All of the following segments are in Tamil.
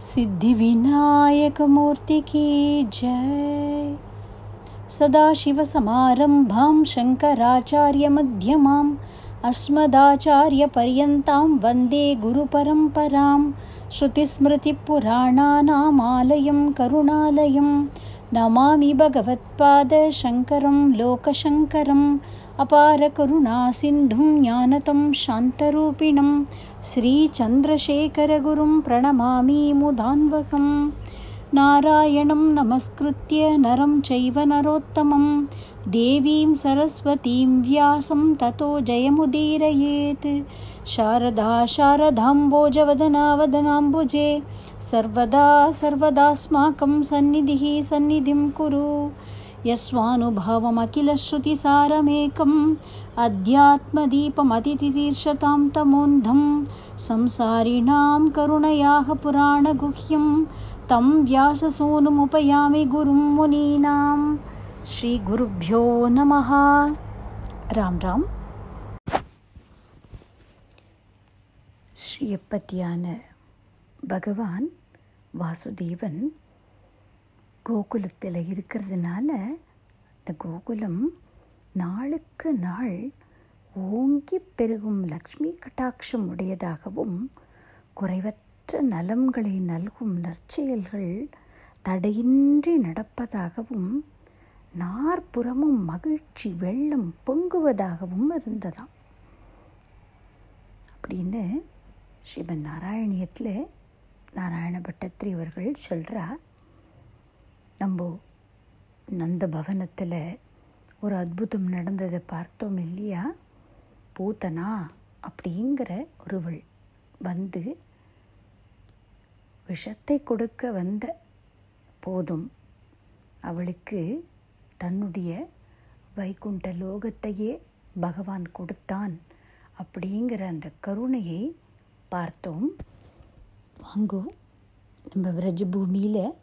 सिद्धिविनायकमूर्ति की जय। सदाशिवसमारम्भां शङ्कराचार्यमध्यमाम् अस्मदाचार्यपर्यन्तां वन्दे गुरुपरम्परां श्रुतिस्मृतिपुराणानामालयं करुणालयं नमामि भगवत्पादशङ्करं लोकशङ्करम् अपारकरुणासिन्धुं ज्ञानतं शान्तरूपिणं श्रीचन्द्रशेखरगुरुं प्रणमामि मुदान्वकम् नारायणं नमस्कृत्य नरं चैव नरोत्तमं। देवीं सरस्वतीं व्यासं ततो जयमुदीरयेत्। शारदा शारदाम्बोजवदनावदनाम्बुजे। सर्वदा सर्वदास्माकं सन्निधिः सन्निधिं कुरु यस्वानुभावमखिलश्रुतिसारमेकम् अध्यात्मदीपमतिथितीर्षतां तमोन्धं संसारिणां करुणयाः पुराणगुह्यं तं व्याससूनुमुपयामि गुरुं मुनीनां श्रीगुरुभ्यो नमः ராம் ராம் ஸ்ரீயப்பத்தியான பகவான் வாசுதேவன் கோகுலத்தில் இருக்கிறதுனால இந்த கோகுலம் நாளுக்கு நாள் ஓங்கி பெருகும் லக்ஷ்மி கட்டாட்சம் உடையதாகவும் குறைவற்ற நலம்களை நல்கும் நற்செயல்கள் தடையின்றி நடப்பதாகவும் நாற்புறமும் மகிழ்ச்சி வெள்ளம் பொங்குவதாகவும் இருந்ததாம். அப்படின்னு ஸ்ரீமன் நாராயணியத்தில் நாராயண பட்டத்திரி அவர்கள் சொல்கிறார் நம்ம நந்த பவனத்தில் ஒரு அற்புதம் நடந்ததை பார்த்தோம் இல்லையா? பூத்தனா அப்படிங்கிற ஒருவள் வந்து விஷத்தை கொடுக்க வந்த போதும் அவளுக்கு தன்னுடைய வைகுண்ட லோகத்தையே பகவான் கொடுத்தான் அப்படிங்கிற அந்த கருணையை பார்த்தோம். வாங்கோ நம்ம விரஜபூமியில்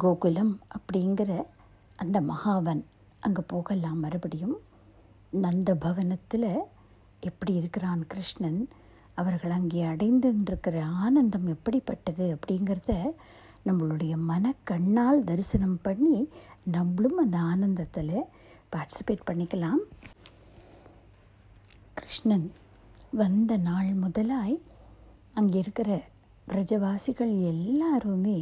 கோகுலம் அப்படிங்கிற அந்த மகாவன் அங்கே போகலாம் மறுபடியும். நந்த பவனத்தில் எப்படி இருக்கிறான் கிருஷ்ணன்? அவர்கள் அங்கே அடைந்துருக்கிற ஆனந்தம் எப்படிப்பட்டது அப்படிங்கிறத நம்மளுடைய மனக்கண்ணால் தரிசனம் பண்ணி நம்மளும் அந்த ஆனந்தத்தில் பார்ட்டிசிபேட் பண்ணிக்கலாம். கிருஷ்ணன் வந்த நாள் முதலாய் அங்கே இருக்கிற பிரஜவாசிகள் எல்லாருமே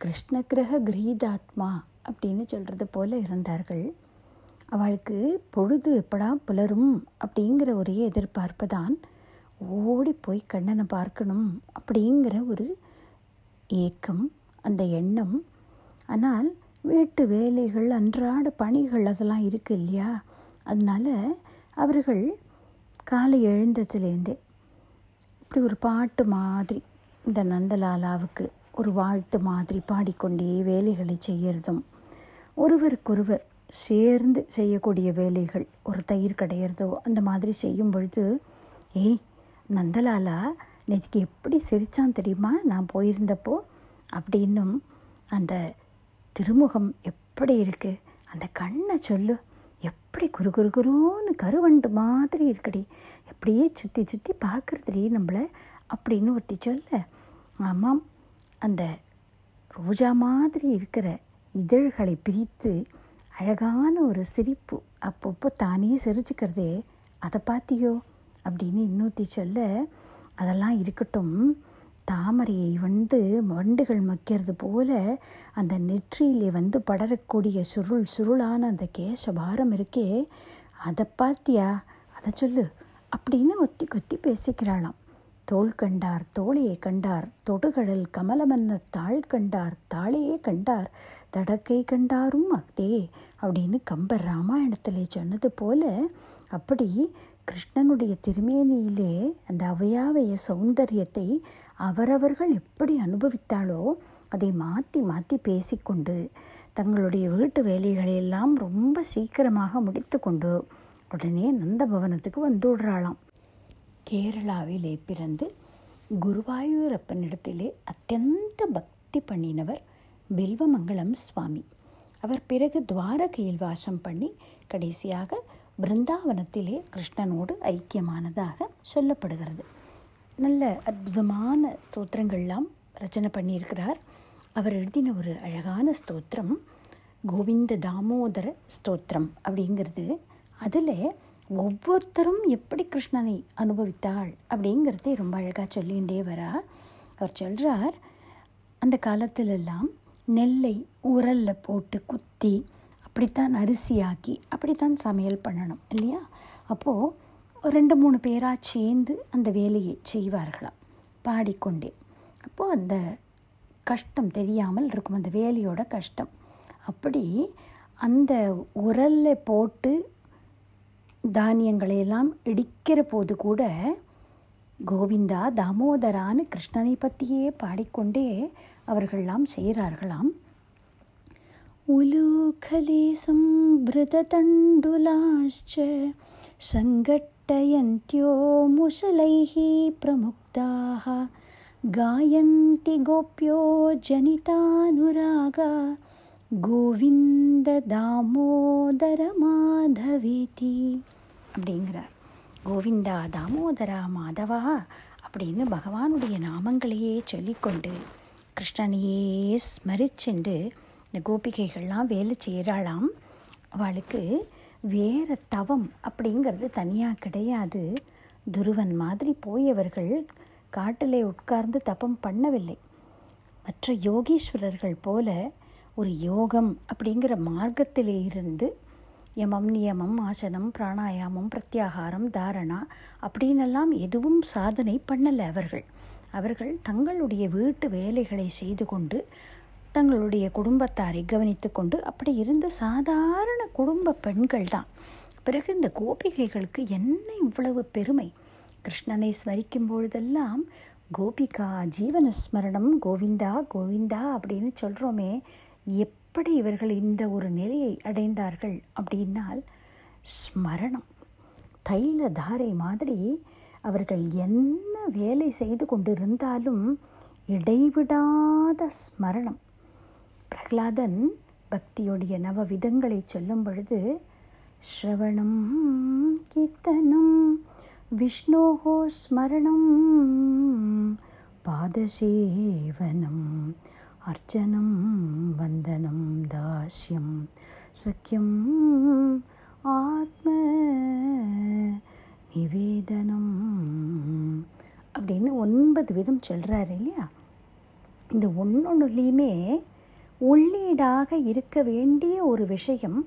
கிருஷ்ணகிரக கிரீதாத்மா அப்படின்னு சொல்கிறது போல இருந்தார்கள். அவளுக்கு பொழுது எப்படா புலரும் அப்படிங்கிற ஒரே எதிர்பார்ப்பு தான். ஓடி போய் கண்ணனை பார்க்கணும் அப்படிங்கிற ஒரு ஏக்கம் அந்த எண்ணம். ஆனால் வீட்டு வேலைகள் அன்றாட பணிகள் அதெல்லாம் இருக்குது இல்லையா? அதனால் அவர்கள் காலை எழுந்ததுலேருந்தே இப்படி ஒரு பாட்டு மாதிரி இந்த நந்தலாலாவுக்கு ஒரு வாழ்த்து மாதிரி பாடிக்கொண்டே வேலைகளை செய்கிறதும் ஒருவருக்கொருவர் சேர்ந்து செய்யக்கூடிய வேலைகள் ஒரு தயிர் கடையிறதோ அந்த மாதிரி செய்யும் பொழுது ஏய் நந்தலாலா நேற்றுக்கு எப்படி சிரித்தான் தெரியுமா? நான் போயிருந்தப்போ அப்படின்னும் அந்த திருமுகம் எப்படி இருக்குது அந்த கண்ணை சொல்லு எப்படி குரு குரு குருன்னு கருவண்டு மாதிரி இருக்குடி. எப்படியே சுற்றி சுற்றி பார்க்குறதுடி நம்மளை அப்படின்னு ஒருத்தி சொல்ல ஆமாம் அந்த ரோஜா மாதிரி இருக்கிற இதழ்களை பிரித்து அழகான ஒரு சிரிப்பு அப்பப்போ தானே சிரிச்சுக்கிறதே. அதை பார்த்தியோ? அப்படின்னு இன்னொருத்தி சொல்ல அதெல்லாம் இருக்கட்டும். தாமரையை வந்து வண்டுகள் மக்கிறது போல அந்த நெற்றியிலே வந்து படரக்கூடிய சுருள் சுருளான அந்த கேசபாரம் இருக்கே. அதை பார்த்தியா? அதை சொல்லு. அப்படின்னு ஒத்தி கொத்தி பேசிக்கிறாளாம். தோள் கண்டார் தோழியை கண்டார் தொடுகடல் கமலமன்ன தாள் கண்டார் தாளையே கண்டார் தடக்கை கண்டாரும் அக்தே அப்படின்னு கம்பர் ராமாயணத்தில் சொன்னது போல அப்படி கிருஷ்ணனுடைய திருமேனியிலே அந்த அவையாவைய சௌந்தரியத்தை அவரவர்கள் எப்படி அனுபவித்தாலோ அதை மாற்றி மாற்றி பேசிக்கொண்டு தங்களுடைய வீட்டு வேலைகளையெல்லாம் ரொம்ப சீக்கிரமாக முடித்து கொண்டு உடனே நந்தபவனத்துக்கு வந்து விடுறாளாம். கேரளாவிலே பிறந்து குருவாயூரப்பனிடத்திலே அத்தியந்த பக்தி பண்ணினவர் பில்வமங்கலம் சுவாமி. அவர் பிறகு துவாரகையில் வாசம் பண்ணி கடைசியாக பிருந்தாவனத்திலே கிருஷ்ணனோடு ஐக்கியமானதாக சொல்லப்படுகிறது. நல்ல அற்புதமான ஸ்தோத்திரங்கள்லாம் ரச்சனை பண்ணியிருக்கிறார். அவர் எழுதின ஒரு அழகான ஸ்தோத்திரம் கோவிந்த தாமோதர ஸ்தோத்திரம் அப்படிங்கிறது. அதில் ஒவ்வொருத்தரும் எப்படி கிருஷ்ணனை அனுபவித்தாள் அப்படிங்கிறதே ரொம்ப அழகாக சொல்லிகிட்டே வரா. அவர் சொல்கிறார் அந்த காலத்திலெல்லாம் நெல்லை உரலில் போட்டு குத்தி அப்படித்தான் அரிசியாக்கி அப்படித்தான் சமையல் பண்ணணும் இல்லையா? அப்போது ரெண்டு மூணு பேராக சேர்ந்து அந்த வேலையை செய்வார்களாம் பாடிக்கொண்டே. அப்போது அந்த கஷ்டம் தெரியாமல் இருக்கும் அந்த வேலையோட கஷ்டம். அப்படி அந்த உரலில் போட்டு தானியங்களையெல்லாம் இடிக்கிற போது கூட கோவிந்தா தாமோதரான்னு கிருஷ்ணனை பற்றியே பாடிக்கொண்டே அவர்கள்லாம் செய்கிறார்களாம். உலூகலே சம்பிருதண்டுலாச்ச சங்கட்டயந்தியோ முசலைः பிரமுக்தாக காயந்தி கோப்பியோ ஜனிதானுராகா. கோவிந்த தாமோதர மாதவேதி அப்படிங்கிறார். கோவிந்தா தாமோதரா மாதவா அப்படின்னு பகவானுடைய நாமங்களையே சொல்லிக்கொண்டு கிருஷ்ணனையே ஸ்மரிச்சென்று இந்த கோபிகைகள்லாம் வேலை செய்கிறாளாம். அவளுக்கு வேறு தவம் அப்படிங்கிறது தனியாக கிடையாது. துருவன் மாதிரி போயவர்கள் காட்டிலே உட்கார்ந்து தபம் பண்ணவில்லை. மற்ற யோகீஸ்வரர்கள் போல ஒரு யோகம் அப்படிங்கிற மார்க்கத்திலே இருந்து யமம் நியமம் ஆசனம் பிராணாயாமம் பிரத்யாகாரம் தாரணா அப்படின்னெல்லாம் எதுவும் சாதனை பண்ணலை அவர்கள். அவர்கள் தங்களுடைய வீட்டு வேலைகளை செய்து கொண்டு தங்களுடைய குடும்பத்தாரை கவனித்து கொண்டு அப்படி இருந்த சாதாரண குடும்ப பெண்கள் தான். பிறகு இந்த கோபிகைகளுக்கு என்ன இவ்வளவு பெருமை? கிருஷ்ணனை ஸ்மரிக்கும் பொழுதெல்லாம் கோபிகா ஜீவன ஸ்மரணம் கோவிந்தா கோவிந்தா அப்படின்னு சொல்கிறோமே எப்படி இவர்கள் இந்த ஒரு நிலையை அடைந்தார்கள் அப்படின்னால் ஸ்மரணம். தைல தாரை மாதிரி அவர்கள் என்ன வேலை செய்து கொண்டிருந்தாலும் இடைவிடாத ஸ்மரணம். பிரகலாதன் பக்தியுடைய நவ விதங்களை சொல்லும் பொழுது ஸ்ரவணம் கீர்த்தனம் விஷ்ணோகோ ஸ்மரணம் பாதசேவனம் அர்ச்சனம் வந்தனம் தாஸ்யம் சக்கியம் ஆத்ம நிவேதனம் அப்படின்னு ஒன்பது விதம் சொல்கிறாரு இல்லையா? இந்த ஒன்னொன்றுலேயுமே உள்ளீடாக இருக்க வேண்டிய ஒரு விஷயம்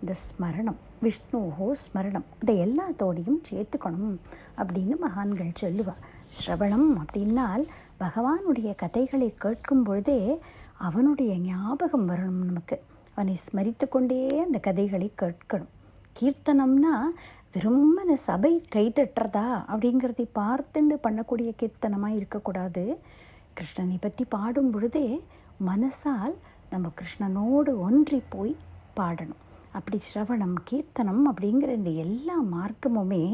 இந்த ஸ்மரணம் விஷ்ணுஹோ ஸ்மரணம். இதை எல்லாத்தோடையும் சேர்த்துக்கணும் அப்படின்னு மகான்கள் சொல்லுவாள் ஸ்ரவணம் அப்படின்னால் பகவானுடைய கதைகளை கேட்கும் பொழுதே அவனுடைய ஞாபகம் வரணும் நமக்கு. அவனை ஸ்மரித்து கொண்டே அந்த கதைகளை கேட்கணும். கீர்த்தனம்னா வெறுமன சபை கைதட்டுறதா அப்படிங்கிறதை பார்த்துண்டு பண்ணக்கூடிய கீர்த்தனமாக இருக்கக்கூடாது. கிருஷ்ணனை பற்றி பாடும் பொழுதே மனசால் நம்ம கிருஷ்ணனோடு ஒன்றி போய் பாடணும். அப்படி ஸ்ரவணம் கீர்த்தனம் அப்படிங்கிற இந்த எல்லா மார்க்கமுமே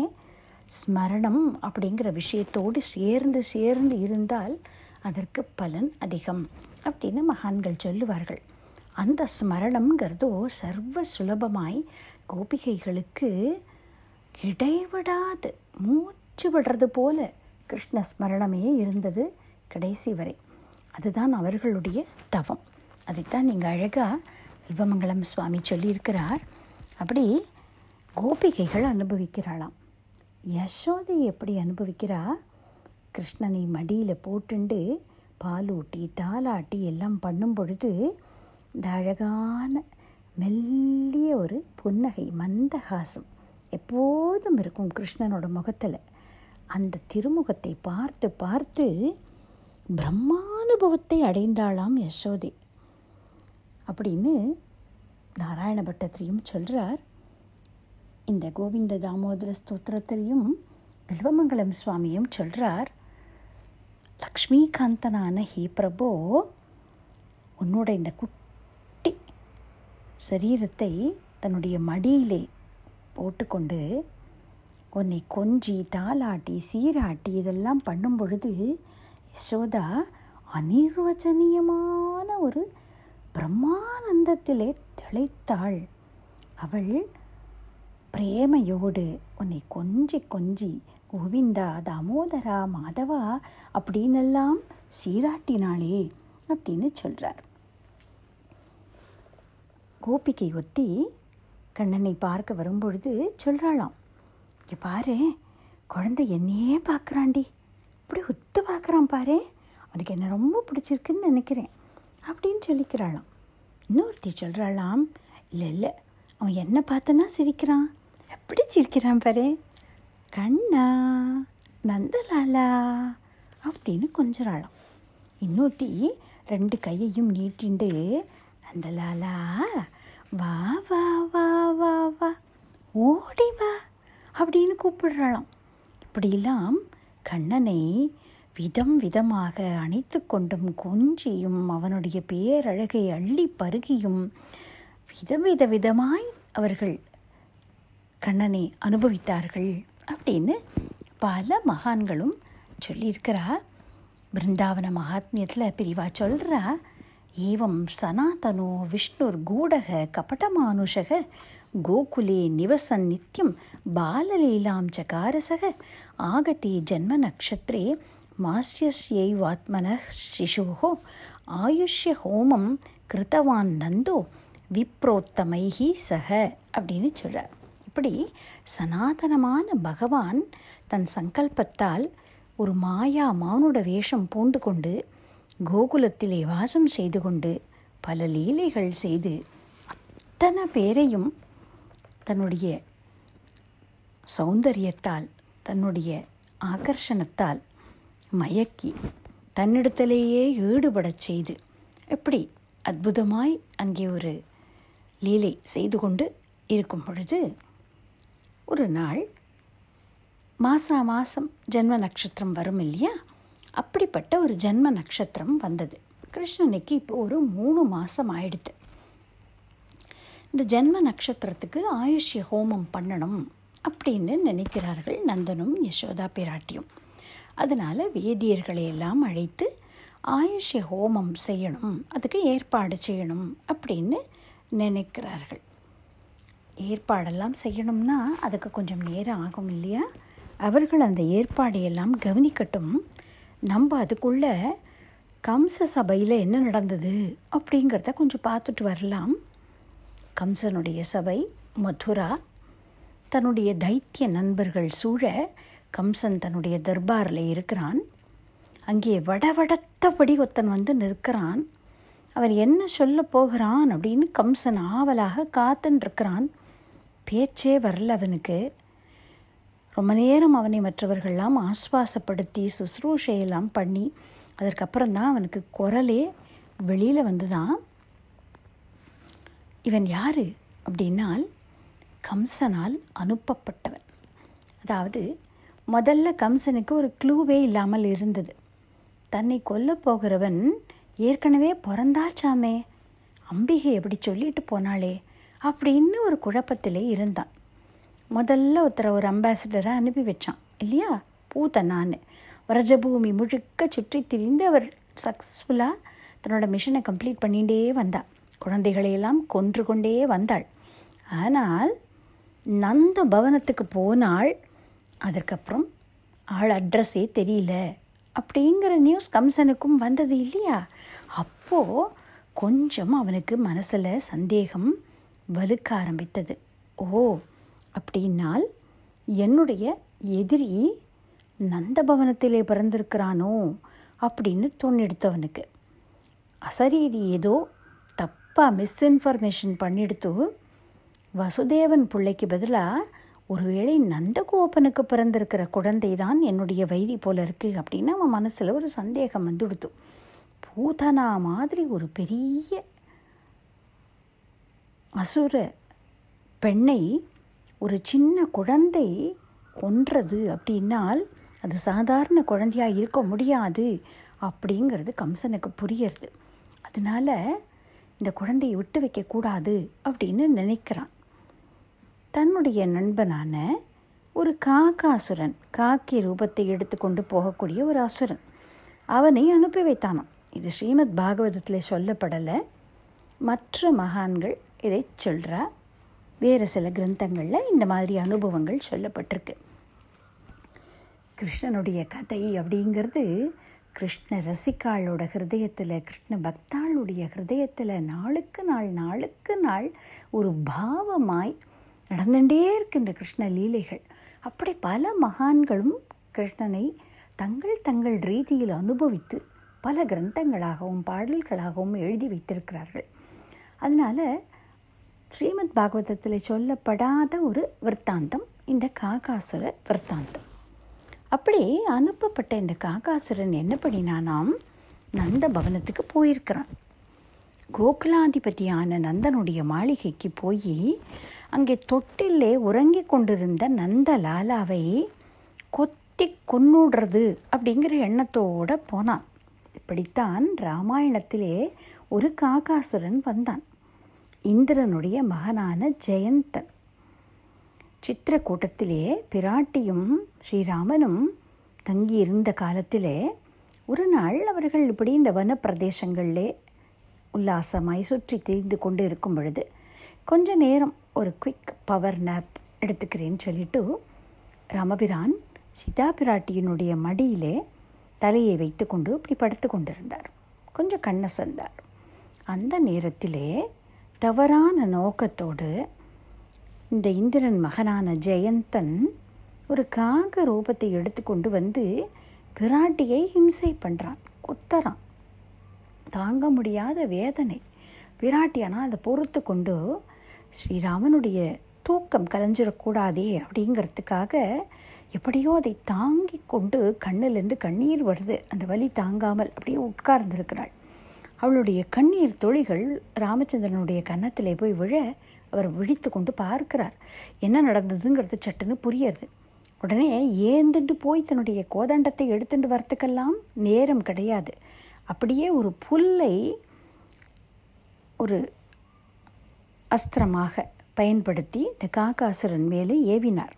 ஸ்மரணம் அப்படிங்கிற விஷயத்தோடு சேர்ந்து சேர்ந்து இருந்தால் அதற்கு பலன் அதிகம் அப்படின்னு மகான்கள் சொல்லுவார்கள். அந்த ஸ்மரணம்ங்கிறதோ சர்வ சுலபமாய் கோபிகைகளுக்கு இடைவிடாது. மூச்சு விடுறது போல கிருஷ்ண ஸ்மரணமே இருந்தது கடைசி வரை. அதுதான் அவர்களுடைய தவம். அதைத்தான் நீங்கள் அழகாக வில்வமங்கலம் சுவாமி சொல்லியிருக்கிறார். அப்படி கோபிகைகள் அனுபவிக்கிறாளாம். யசோதை எப்படி அனுபவிக்கிறா? கிருஷ்ணனை மடியில் போட்டுண்டு பாலூட்டி தாலாட்டி எல்லாம் பண்ணும் பொழுது இந்த அழகான மெல்லிய ஒரு புன்னகை மந்தகாசம் எப்போதும் இருக்கும் கிருஷ்ணனோட முகத்தில். அந்த திருமுகத்தை பார்த்து பார்த்து பிரம்மானுபவத்தை அடைந்தாளாம் யசோதை. அப்படின்னு நாராயண பட்டத்திரியும் சொல்கிறார் இந்த கோவிந்த தாமோதர ஸ்தோத்திரத்திலையும் வில்வமங்கலம் சுவாமியும் சொல்கிறார் லக்ஷ்மிகாந்தனான ஹே பிரபோ உன்னோட இந்த குட்டி சரீரத்தை தன்னுடைய மடியிலே போட்டுக்கொண்டு உன்னை கொஞ்சி தாலாட்டி சீராட்டி இதெல்லாம் பண்ணும் பொழுது யசோதா அனிர்வச்சனீயமான ஒரு பிரம்மானந்தத்திலே திளைத்தாள். அவள் பிரேமையோடு உன்னை கொஞ்சி கொஞ்சி கோவிந்தா தாமோதரா மாதவா அப்படின்னெல்லாம் சீராட்டினாளே அப்படின்னு சொல்கிறார் கோபிகை ஒட்டி கண்ணனை பார்க்க வரும்பொழுது சொல்கிறாளாம் இங்கே பாரு குழந்தை என்னையே பார்க்குறான்டி இப்படி ஒத்து பார்க்குறான் பாரு. அவனுக்கு என்ன ரொம்ப பிடிச்சிருக்குன்னு நினைக்கிறேன் அப்படின்னு சொல்லிக்கிறாளாம். இன்னொருத்தி சொல்கிறாளாம் இல்லை இல்லை அவன் என்ன பார்த்தனா சிரிக்கிறான். எப்படி சிரிக்கிறான் பாரு? கண்ணா நந்தலாலா அப்படின்னு கொஞ்சறாளாம். இன்னொருத்தி ரெண்டு கையையும் நீட்டிண்டு நந்தலாலா வா வா வா வா வா ஓடி வா அப்படின்னு கூப்பிடுறாளாம். இப்படியெல்லாம் கண்ணனை விதம் விதமாக அணைத்து கொண்டும் கொஞ்சியும் அவனுடைய பேரழகை அள்ளி பருகியும் விதவித விதமாய் அவர்கள் கண்ணனை அனுபவித்தார்கள் அப்படின்னு பல மகான்களும் சொல்லியிருக்கிறா. பிருந்தாவன மகாத்மியத்தில் பிரிவா சொல்கிறா ஏவம் சனாதனோ விஷ்ணுர் கூடக கபடமானுஷக கோகுலே நிவசன் நித்யம் பாலலீலாம் சகாரசக ஆகத்தே ஜன்ம நக்ஷத்திரே மாஸ்யஸ்யைவாத்மன சிசுவோ ஆயுஷ்ய ஹோமம் கிருத்தவான் நந்தோ விப்ரோத்தமைஹி சக அப்படின்னு சொல்கிறார் அப்படி சனாதனமான பகவான் தன் சங்கல்பத்தால் ஒரு மாயா மானுட வேஷம் பூண்டு கொண்டு கோகுலத்திலே வாசம் செய்து கொண்டு பல லீலைகள் செய்து அத்தனை பேரையும் தன்னுடைய சௌந்தரியத்தால் தன்னுடைய ஆகர்ஷணத்தால் மயக்கி தன்னிடத்திலேயே ஈடுபடச் செய்து எப்படி அற்புதமாய் அங்கே ஒரு லீலை செய்து கொண்டு இருக்கும் பொழுது ஒரு நாள் மாசா மாதம் ஜென்ம நட்சத்திரம் வரும் இல்லையா? அப்படிப்பட்ட ஒரு ஜென்ம நட்சத்திரம் வந்தது. கிருஷ்ணனுக்கு இப்போ ஒரு மூணு மாதம் ஆயிடுது. இந்த ஜென்ம நட்சத்திரத்துக்கு ஆயுஷ்ய ஹோமம் பண்ணணும் அப்படின்னு நினைக்கிறார்கள் நந்தனும் யசோதா பிராட்டியும். அதனால் வேதியர்களை எல்லாம் அழைத்து ஆயுஷ்ய ஹோமம் செய்யணும் அதுக்கு ஏற்பாடு செய்யணும் அப்படின்னு நினைக்கிறார்கள். ஏற்பாடெல்லாம் செய்யணும்னா அதுக்கு கொஞ்சம் நேரம் ஆகும் இல்லையா? அவர்கள் அந்த ஏற்பாடையெல்லாம் கவனிக்கட்டும். நம்ம அதுக்குள்ள கம்ச சபையில் என்ன நடந்தது அப்படிங்கிறத கொஞ்சம் பார்த்துட்டு வரலாம். கம்சனுடைய சபை மதுரா தன்னுடைய தைத்திய நண்பர்கள் சூழ கம்சன் தன்னுடைய தர்பாரில் இருக்கிறான். அங்கே வடவடத்தபடி ஒருத்தன் வந்து நிற்கிறான். அவர் என்ன சொல்ல போகிறான் அப்படின்னு கம்சன் ஆவலாக காத்துன்ருக்கிறான் பேச்சே வரல அவனுக்கு. ரொம்ப நேரம் அவனை மற்றவர்கள்லாம் ஆஸ்வாசப்படுத்தி சுசுரூஷையெல்லாம் பண்ணி அதற்கப்புறம் தான் அவனுக்கு குரலே வெளியில் வந்து தான் இவன் யார் அப்படின்னால் கம்சனால் அனுப்பப்பட்டவன். அதாவது முதல்ல கம்சனுக்கு ஒரு க்ளூவே இல்லாமல் இருந்தது. தன்னை கொல்ல போகிறவன் ஏற்கனவே பிறந்தாச்சாமே. அம்பிகை எப்படி சொல்லிட்டு போனாளே. அப்படின்னு ஒரு குழப்பத்திலே இருந்தான். முதல்ல ஒருத்தரை ஒரு அம்பாசிடரை அனுப்பி வச்சான். இல்லையா? பூத்தனான்னு வரஜபூமி முழுக்க சுற்றி திரிந்து அவர் சக்ஸஸ்ஃபுல்லாக தன்னோட மிஷனை கம்ப்ளீட் பண்ணிகிட்டே வந்தாள் குழந்தைகளையெல்லாம் கொன்று கொண்டே வந்தாள். ஆனால் நந்த பவனத்துக்கு போனாள் அதற்கப்புறம் ஆள் அட்ரஸே தெரியல. அப்படிங்கிற நியூஸ் கம்சனுக்கும் வந்தது இல்லையா? அப்போது கொஞ்சம் அவனுக்கு மனசில் சந்தேகம் வலுக்க ஆரம்பித்தது. ஓ அப்படின்னால் என்னுடைய எதிரி நந்தபவனத்திலே பிறந்திருக்கிறானோ அப்படின்னு தோணெடுத்தவனுக்கு. அசரீரி ஏதோ தப்பாக மிஸ்இன்ஃபர்மேஷன் பண்ணிடுத்து வசுதேவன் பிள்ளைக்கு பதிலாக ஒருவேளை நந்தகோபனுக்கு பிறந்திருக்கிற குழந்தை தான் என்னுடைய வைரி போல இருக்குது அப்படின்னு அவன் மனசில் ஒரு சந்தேகம் வந்துடுத்து. பூதனா மாதிரி ஒரு பெரிய அசுர பெண்ணை ஒரு சின்ன குழந்தை கொன்றது அப்படின்னால் அது சாதாரண குழந்தையாக இருக்க முடியாது அப்படிங்கிறது கம்சனுக்கு புரியறது. அதனால் இந்த குழந்தையை விட்டு வைக்கக்கூடாது அப்படின்னு நினைக்கிறான். தன்னுடைய நண்பனான ஒரு காக்காசுரன் காக்கி ரூபத்தை எடுத்துக்கொண்டு போகக்கூடிய ஒரு அசுரன். அவனை அனுப்பி வைத்தானான் இது ஸ்ரீமத் பாகவதத்தில் சொல்லப்படலை. மற்ற மகான்கள் இதை சொல்கிறா வேறு சில கிரந்தங்களில் இந்த மாதிரி அனுபவங்கள் சொல்லப்பட்டிருக்கு. கிருஷ்ணனுடைய கதை அப்படிங்கிறது கிருஷ்ண ரசிகாளோட ஹிருதயத்தில் கிருஷ்ண பக்தாளுடைய ஹிருதயத்தில் நாளுக்கு நாள் நாளுக்கு நாள் ஒரு பாவமாய் நடந்துகிட்டே இருக்கின்ற கிருஷ்ண லீலைகள். அப்படி பல மகான்களும் கிருஷ்ணனை தங்கள் தங்கள் ரீதியில் அனுபவித்து பல கிரந்தங்களாகவும் பாடல்களாகவும் எழுதி வைத்திருக்கிறார்கள். அதனால் ஸ்ரீமத் பாகவதத்தில் சொல்லப்படாத ஒரு விற்த்தாந்தம் இந்த காகாசுர விற்த்தாந்தம். அப்படி அனுப்பப்பட்ட இந்த காகாசுரன் என்ன பண்ணினானாம்? நந்த பவனத்துக்கு போயிருக்கிறான். கோகுலாதிபதியான நந்தனுடைய மாளிகைக்கு போய் அங்கே தொட்டிலே உறங்கி கொண்டிருந்த நந்த லாலாவை கொத்தி கொன்னுடுறது அப்படிங்கிற எண்ணத்தோடு போனான். இப்படித்தான் ராமாயணத்திலே ஒரு காகாசுரன் வந்தான். இந்திரனுடைய மகனான ஜெயந்தன் சித்திரக்கூட்டத்திலே பிராட்டியும் ஸ்ரீராமனும் தங்கியிருந்த காலத்திலே ஒரு நாள் அவர்கள் இப்படி இந்த வனப்பிரதேசங்களிலே உல்லாசமாய் சுற்றி திரிந்து கொண்டு இருக்கும் பொழுது கொஞ்ச நேரம் ஒரு குவிக் பவர் நேப் எடுத்துக்கிறேன்னு சொல்லிட்டு ராமபிரான் சீதா பிராட்டியினுடைய மடியிலே தலையை வைத்துக்கொண்டு இப்படி படுத்து கொண்டிருந்தார் கொஞ்சம் கண்ணை சந்தார் அந்த நேரத்திலே தவறான நோக்கத்தோடு இந்த இந்திரன் மகனான ஜெயந்தன் ஒரு காக ரூபத்தை எடுத்துக்கொண்டு வந்து பிராட்டியை ஹிம்சை பண்ணுறான் குத்தறான். தாங்க முடியாத வேதனை. பிராட்டியானால் அதை பொறுத்து கொண்டு ஸ்ரீராமனுடைய தூக்கம் கலைஞ்சிடக்கூடாதே அப்படிங்கிறதுக்காக எப்படியோ அதை தாங்கி கொண்டு கண்ணிலேருந்து கண்ணீர் வருது. அந்த வலி தாங்காமல் அப்படியே உட்கார்ந்திருக்கிறாள். அவளுடைய கண்ணீர் தொழிகள் ராமச்சந்திரனுடைய கன்னத்திலே போய் விழ அவர் விழித்து கொண்டு பார்க்கிறார். என்ன நடந்ததுங்கிறது சட்டுன்னு புரியுது உடனே ஏந்துண்டு போய் தன்னுடைய கோதண்டத்தை எடுத்துட்டு வரத்துக்கெல்லாம் நேரம் கிடையாது. அப்படியே ஒரு புல்லை ஒரு அஸ்திரமாக பயன்படுத்தி இந்த காக்காசுரன் மேலே ஏவினார்.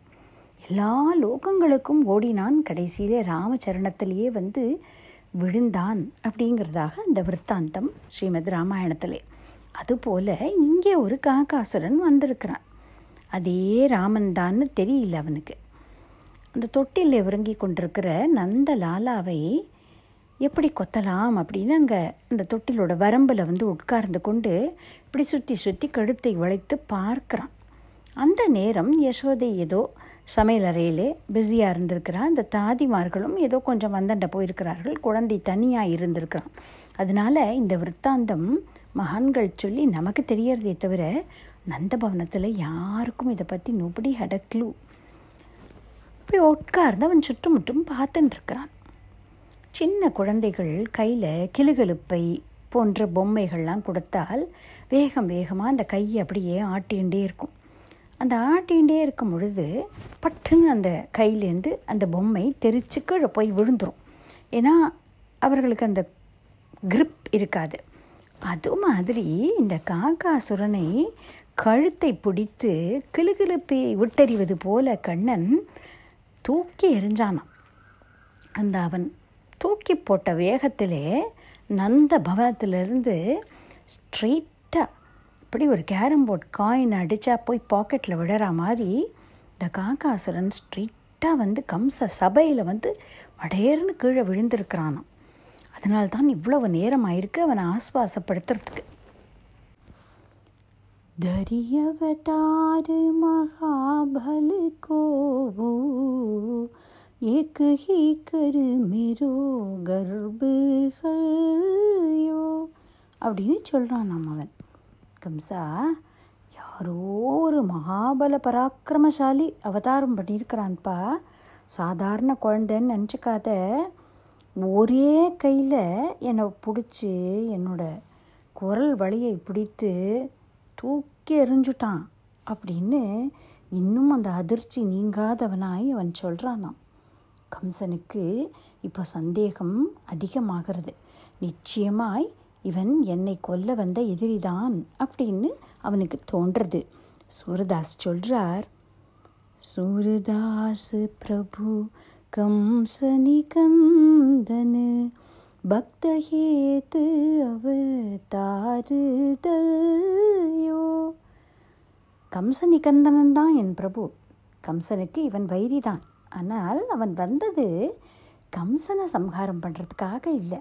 எல்லா லோகங்களுக்கும் ஓடினான். கடைசியிலே ராமச்சரணத்திலேயே வந்து விழுந்தான் அப்படிங்கிறதாக அந்த விற்த்தாந்தம் ஸ்ரீமத் ராமாயணத்திலே. அதுபோல் இங்கே ஒரு காக்காசுரன் வந்திருக்கிறான். அதே ராமன் தான்னு தெரியல அவனுக்கு. அந்த தொட்டில் உறங்கி கொண்டிருக்கிற நந்த லாலாவை எப்படி கொத்தலாம் அப்படின்னு அங்கே அந்த தொட்டிலோட வரம்பில் வந்து உட்கார்ந்து கொண்டு இப்படி சுற்றி சுற்றி கழுத்தை வளைத்து பார்க்குறான். அந்த நேரம் யசோதை ஏதோ சமையல் அறையிலே பிஸியாக இருந்திருக்கிறான். இந்த தாதிமார்களும் ஏதோ கொஞ்சம் வந்தண்ட போயிருக்கிறார்கள். குழந்தை தனியாக இருந்திருக்கிறான். அதனால் இந்த விற்த்தாந்தம் மகான்கள் சொல்லி நமக்கு தெரியறதே தவிர நந்தபவனத்தில் யாருக்கும் இதை பற்றி நொபடி அ க்ளூ இப்படி உட்கார்ந்து அவன் சுற்றுமுற்றும் பார்த்துட்டுருக்கிறான் சின்ன குழந்தைகள் கையில் கிளுகிழுப்பை போன்ற பொம்மைகள்லாம் கொடுத்தால் வேகம் வேகமாக அந்த கையை அப்படியே ஆட்டிகிட்டே இருக்கும். அந்த ஆட்டிகிட்டே இருக்கும் பொழுது பட்டுன்னு அந்த கையிலேருந்து அந்த பொம்மை தெரிச்சு கீழே போய் விழுந்துடும் ஏன்னா அவர்களுக்கு அந்த கிரிப் இருக்காது. அது மாதிரி இந்த காக்காசுரனை கழுத்தை பிடித்து கிளுகிழுப்பை விட்டறிவது போல கண்ணன் தூக்கி எறிஞ்சானான் அந்த அவன் தூக்கி போட்ட வேகத்திலே நந்த பவனத்திலிருந்து ஸ்ட்ரெயிட் இப்படி ஒரு கேரம் போர்ட் காயின் அடித்தா போய் பாக்கெட்டில் விடுற மாதிரி இந்த காக்காசுரன் ஸ்ட்ரெயிட்டாக வந்து கம்ச சபையில் வந்து வடையர்னு கீழே விழுந்திருக்கிறானாம் அதனால தான் இவ்வளவு நேரம் ஆயிருக்கு அவனை ஆஸ்வாசப்படுத்துறதுக்கு दरियवतार महाबल को वो एक ही कर मेरो गर्भ हयो அப்படின்னு சொல்கிறான் நம்ம அவன் கம்சா யாரோ ஒரு மகாபல பராக்கிரமசாலி அவதாரம் பண்ணியிருக்கிறான்ப்பா சாதாரண குழந்தைன்னு நினச்சிக்காத. ஒரே கையில் என்னை பிடிச்சி என்னோட குரல் வழியை பிடித்து தூக்கி எறிஞ்சுட்டான் அப்படின்னு இன்னும் அந்த அதிர்ச்சி நீங்காதவனாய் அவன் சொல்கிறானாம் கம்சனுக்கு இப்போ சந்தேகம் அதிகமாகிறது. நிச்சயமாய் இவன் என்னை கொல்ல வந்த எதிரிதான் அப்படின்னு அவனுக்கு தோன்றது. சூரதாஸ் சொல்கிறார் சூரதாஸ் பிரபு கம்சனி கந்தனு பக்தஹேத்து அவதாருதல்யோ? கம்ச நிகந்தனன் தான் என் பிரபு. கம்சனுக்கு இவன் வைரிதான். ஆனால் அவன் வந்தது கம்சனை சம்ஹாரம் பண்ணுறதுக்காக இல்லை.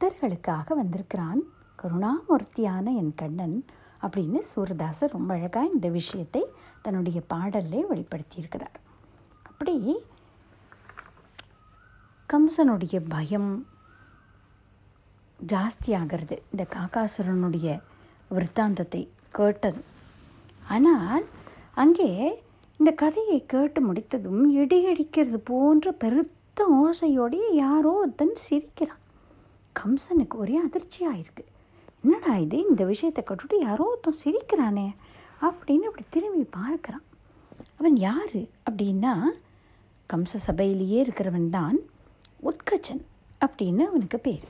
பக்தர்களுக்காக வந்திருக்கிறான். கருணாமூர்த்தியான என் கண்ணன் அப்படின்னு சூரதாசர் ரொம்ப அழகாக இந்த விஷயத்தை தன்னுடைய பாடல்லே வெளிப்படுத்தியிருக்கிறார். அப்படி கம்சனுடைய பயம் ஜாஸ்தியாகிறது இந்த காக்காசுரனுடைய விற்த்தாந்தத்தை கேட்டது ஆனால் அங்கே இந்த கதையை கேட்டு முடித்ததும் இடியடிக்கிறது போன்ற பெருத்த ஓசையோடைய யாரோ ஒருத்தன் சிரிக்கிறான். கம்சனுக்கு ஒரே அதிர்ச்சியாக இருக்குது என்னடா இது? இந்த விஷயத்தை கட்டுட்டு யாரோ ஒருத்தன் சிரிக்கிறானே அப்படின்னு அப்படி திரும்பி பார்க்குறான். அவன் யார்? அப்படின்னா கம்ச சபையிலேயே இருக்கிறவன் தான் உத்கச்சன் அப்படின்னு அவனுக்கு பேர்.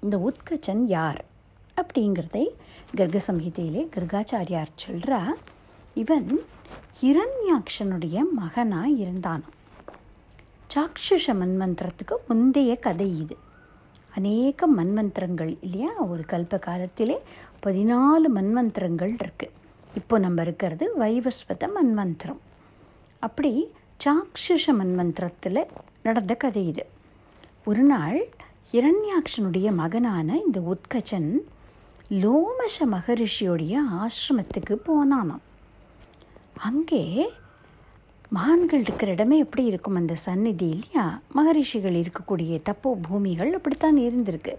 இந்த உத்கச்சன் யார்? அப்படிங்கிறதை கர்க சம்ஹிதையிலே கர்காச்சாரியார் சொல்கிறா இவன் ஹிரண்யாக்ஷனுடைய மகனாக இருந்தானான் சாக்ஷுஷ மன்மந்திரத்துக்கு முந்தைய கதை இது. அநேக மண்மந்திரங்கள் இல்லையா? ஒரு கல்ப காலத்திலே பதினாலு மண்மந்திரங்கள் இருக்குது இப்போ நம்ம இருக்கிறது வைவஸ்வத மன்மந்திரம். அப்படி சாக்ஷுஷ மண்மந்திரத்தில் நடந்த கதை இது. ஒரு நாள் இரண்யாக்ஷனுடைய மகனான இந்த உத்கச்சன் லோமச மகரிஷியோடைய ஆசிரமத்துக்கு போனானாம். அங்கே மகான்கள் இருக்கிற இடமே எப்படி இருக்கும் அந்த சந்நிதி இல்லையா? மகரிஷிகள் இருக்கக்கூடிய தப்போ பூமிகள் அப்படித்தான் இருந்திருக்கு.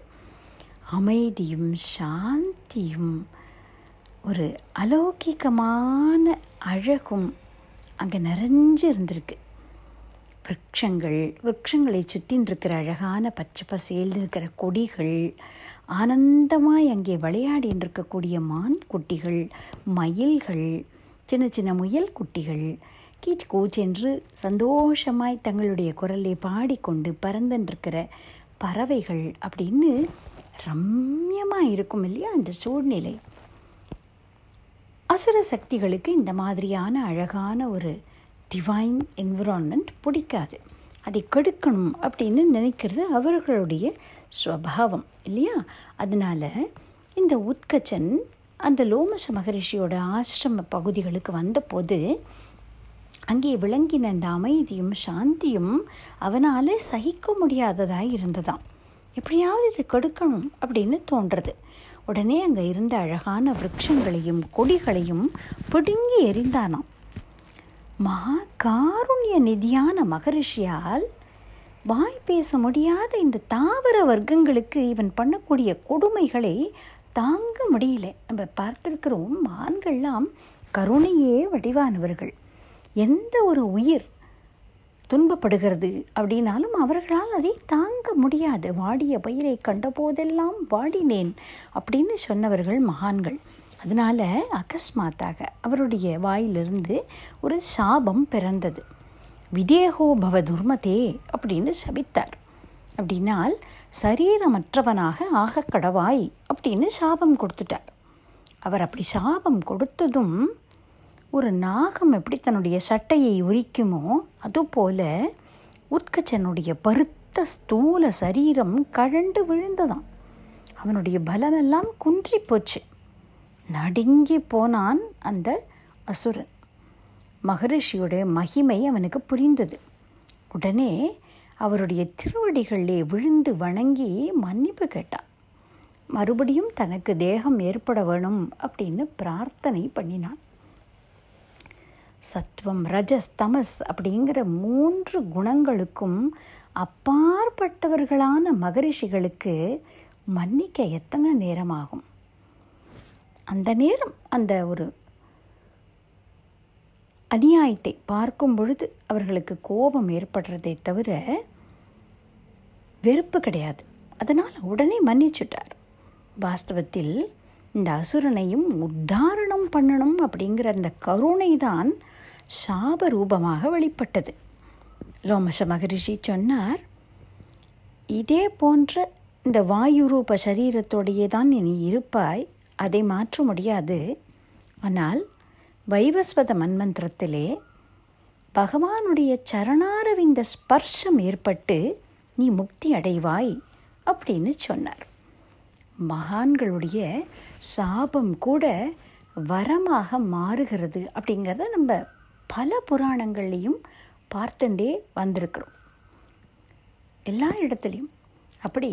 அமைதியும் சாந்தியும் ஒரு அலௌகிகமான அழகும் அங்கே நிறைஞ்சு இருந்திருக்கு. விரக்ஷங்கள் விரக்ஷங்களை சுற்றின்னு இருக்கிற அழகான பச்சை பசேல் இருக்கிற கொடிகள் ஆனந்தமாய் அங்கே விளையாடின்னு இருக்கக்கூடிய மான் குட்டிகள் மயில்கள் சின்ன சின்ன முயல் குட்டிகள் கீச் கூச்சென்று சந்தோஷமாய் தங்களுடைய குரலை பாடிக்கொண்டு பறந்துருக்கிற பறவைகள் அப்படின்னு ரம்யமாக இருக்கும் இல்லையா அந்த சூழ்நிலை. அசுர சக்திகளுக்கு இந்த மாதிரியான அழகான ஒரு டிவைன் என்விரான்மெண்ட் பிடிக்காது. அதை கெடுக்கணும் அப்படின்னு நினைக்கிறது அவர்களுடைய ஸ்வபாவம் இல்லையா? அதனால் இந்த உத்கச்சன் அந்த லோமச மகரிஷியோட ஆசிரம பகுதிகளுக்கு வந்தபோது அங்கே விளங்கின அந்த அமைதியும் சாந்தியும் அவனால் சகிக்க முடியாததாக இருந்ததாம். எப்படியாவது இது கெடுக்கணும் அப்படின்னு தோன்றது. உடனே அங்கே இருந்த அழகான விரக்ஷங்களையும் கொடிகளையும் பிடுங்கி எறிந்தானாம். மகா காருண்ய நிதியான மகரிஷியால் வாய் பேச முடியாத இந்த தாவர வர்க்கங்களுக்கு இவன் பண்ணக்கூடிய கொடுமைகளை தாங்க முடியல. நம்ம பார்த்துருக்கிறோம் மான்கள்லாம் கருணையே வடிவானவர்கள். எந்த ஒரு உயிர் துன்பப்படுகிறது அப்படின்னாலும் அவர்களால் அதை தாங்க முடியாது. வாடிய பயிரை கண்டபோதெல்லாம் வாடினேன் அப்படின்னு சொன்னவர்கள் மகான்கள். அதனால் அகஸ்மாத்தாக அவருடைய வாயிலிருந்து ஒரு சாபம் பிறந்தது. விதேகோ பவ துர்மதே அப்படின்னு சபித்தார். அப்படின்னால் சரீரமற்றவனாக ஆக கடவாய் அப்படின்னு சாபம் கொடுத்துட்டார். அவர் அப்படி சாபம் கொடுத்ததும் ஒரு நாகம் எப்படி தன்னுடைய சட்டையை உரிக்குமோ அதுபோல உத்கச்சனுடைய பருத்த ஸ்தூல சரீரம் கழண்டு விழுந்ததாம். அவனுடைய பலமெல்லாம் குன்றி போச்சு நடுங்கி போனான் அந்த அசுரன். மகரிஷியோட மகிமை அவனுக்கு புரிந்தது. உடனே அவருடைய திருவடிகளிலே விழுந்து வணங்கி மன்னிப்பு கேட்டான். மறுபடியும் தனக்கு தேகம் ஏற்பட வேணும் அப்படின்னு பிரார்த்தனை பண்ணினான். சத்வம் ரஜஸ் தமஸ் அப்படிங்கிற மூன்று குணங்களுக்கும் அப்பாற்பட்டவர்களான மகரிஷிகளுக்கு மன்னிக்க எத்தனை நேரமாகும்? அந்த நேரம் அந்த ஒரு அநியாயத்தை பார்க்கும் பொழுது அவர்களுக்கு கோபம் ஏற்படுறதை தவிர வெறுப்பு கிடையாது. அதனால் உடனே மன்னிச்சுட்டார். வாஸ்தவத்தில் இந்த அசுரனையும் உத்தாரணம் பண்ணணும் அப்படிங்கிற அந்த கருணை தான் சாப ரூபமாக வெளிப்பட்டது. லோமச மகரிஷி சொன்னார் இதே போன்ற இந்த வாயு ரூப சரீரத்தோடையே தான் நீ இருப்பாய் அதை மாற்ற முடியாது. ஆனால் வைவஸ்வத மன்மந்திரத்திலே பகவானுடைய சரணாரவிந்த ஸ்பர்ஷம் ஏற்பட்டு நீ முக்தி அடைவாய் அப்படின்னு சொன்னார். மகான்களுடைய சாபம் கூட வரமாக மாறுகிறது அப்படிங்கிறத நம்ம பல புராணங்கள்லேயும் பார்த்துட்டே வந்திருக்கிறோம். எல்லா இடத்துலையும் அப்படி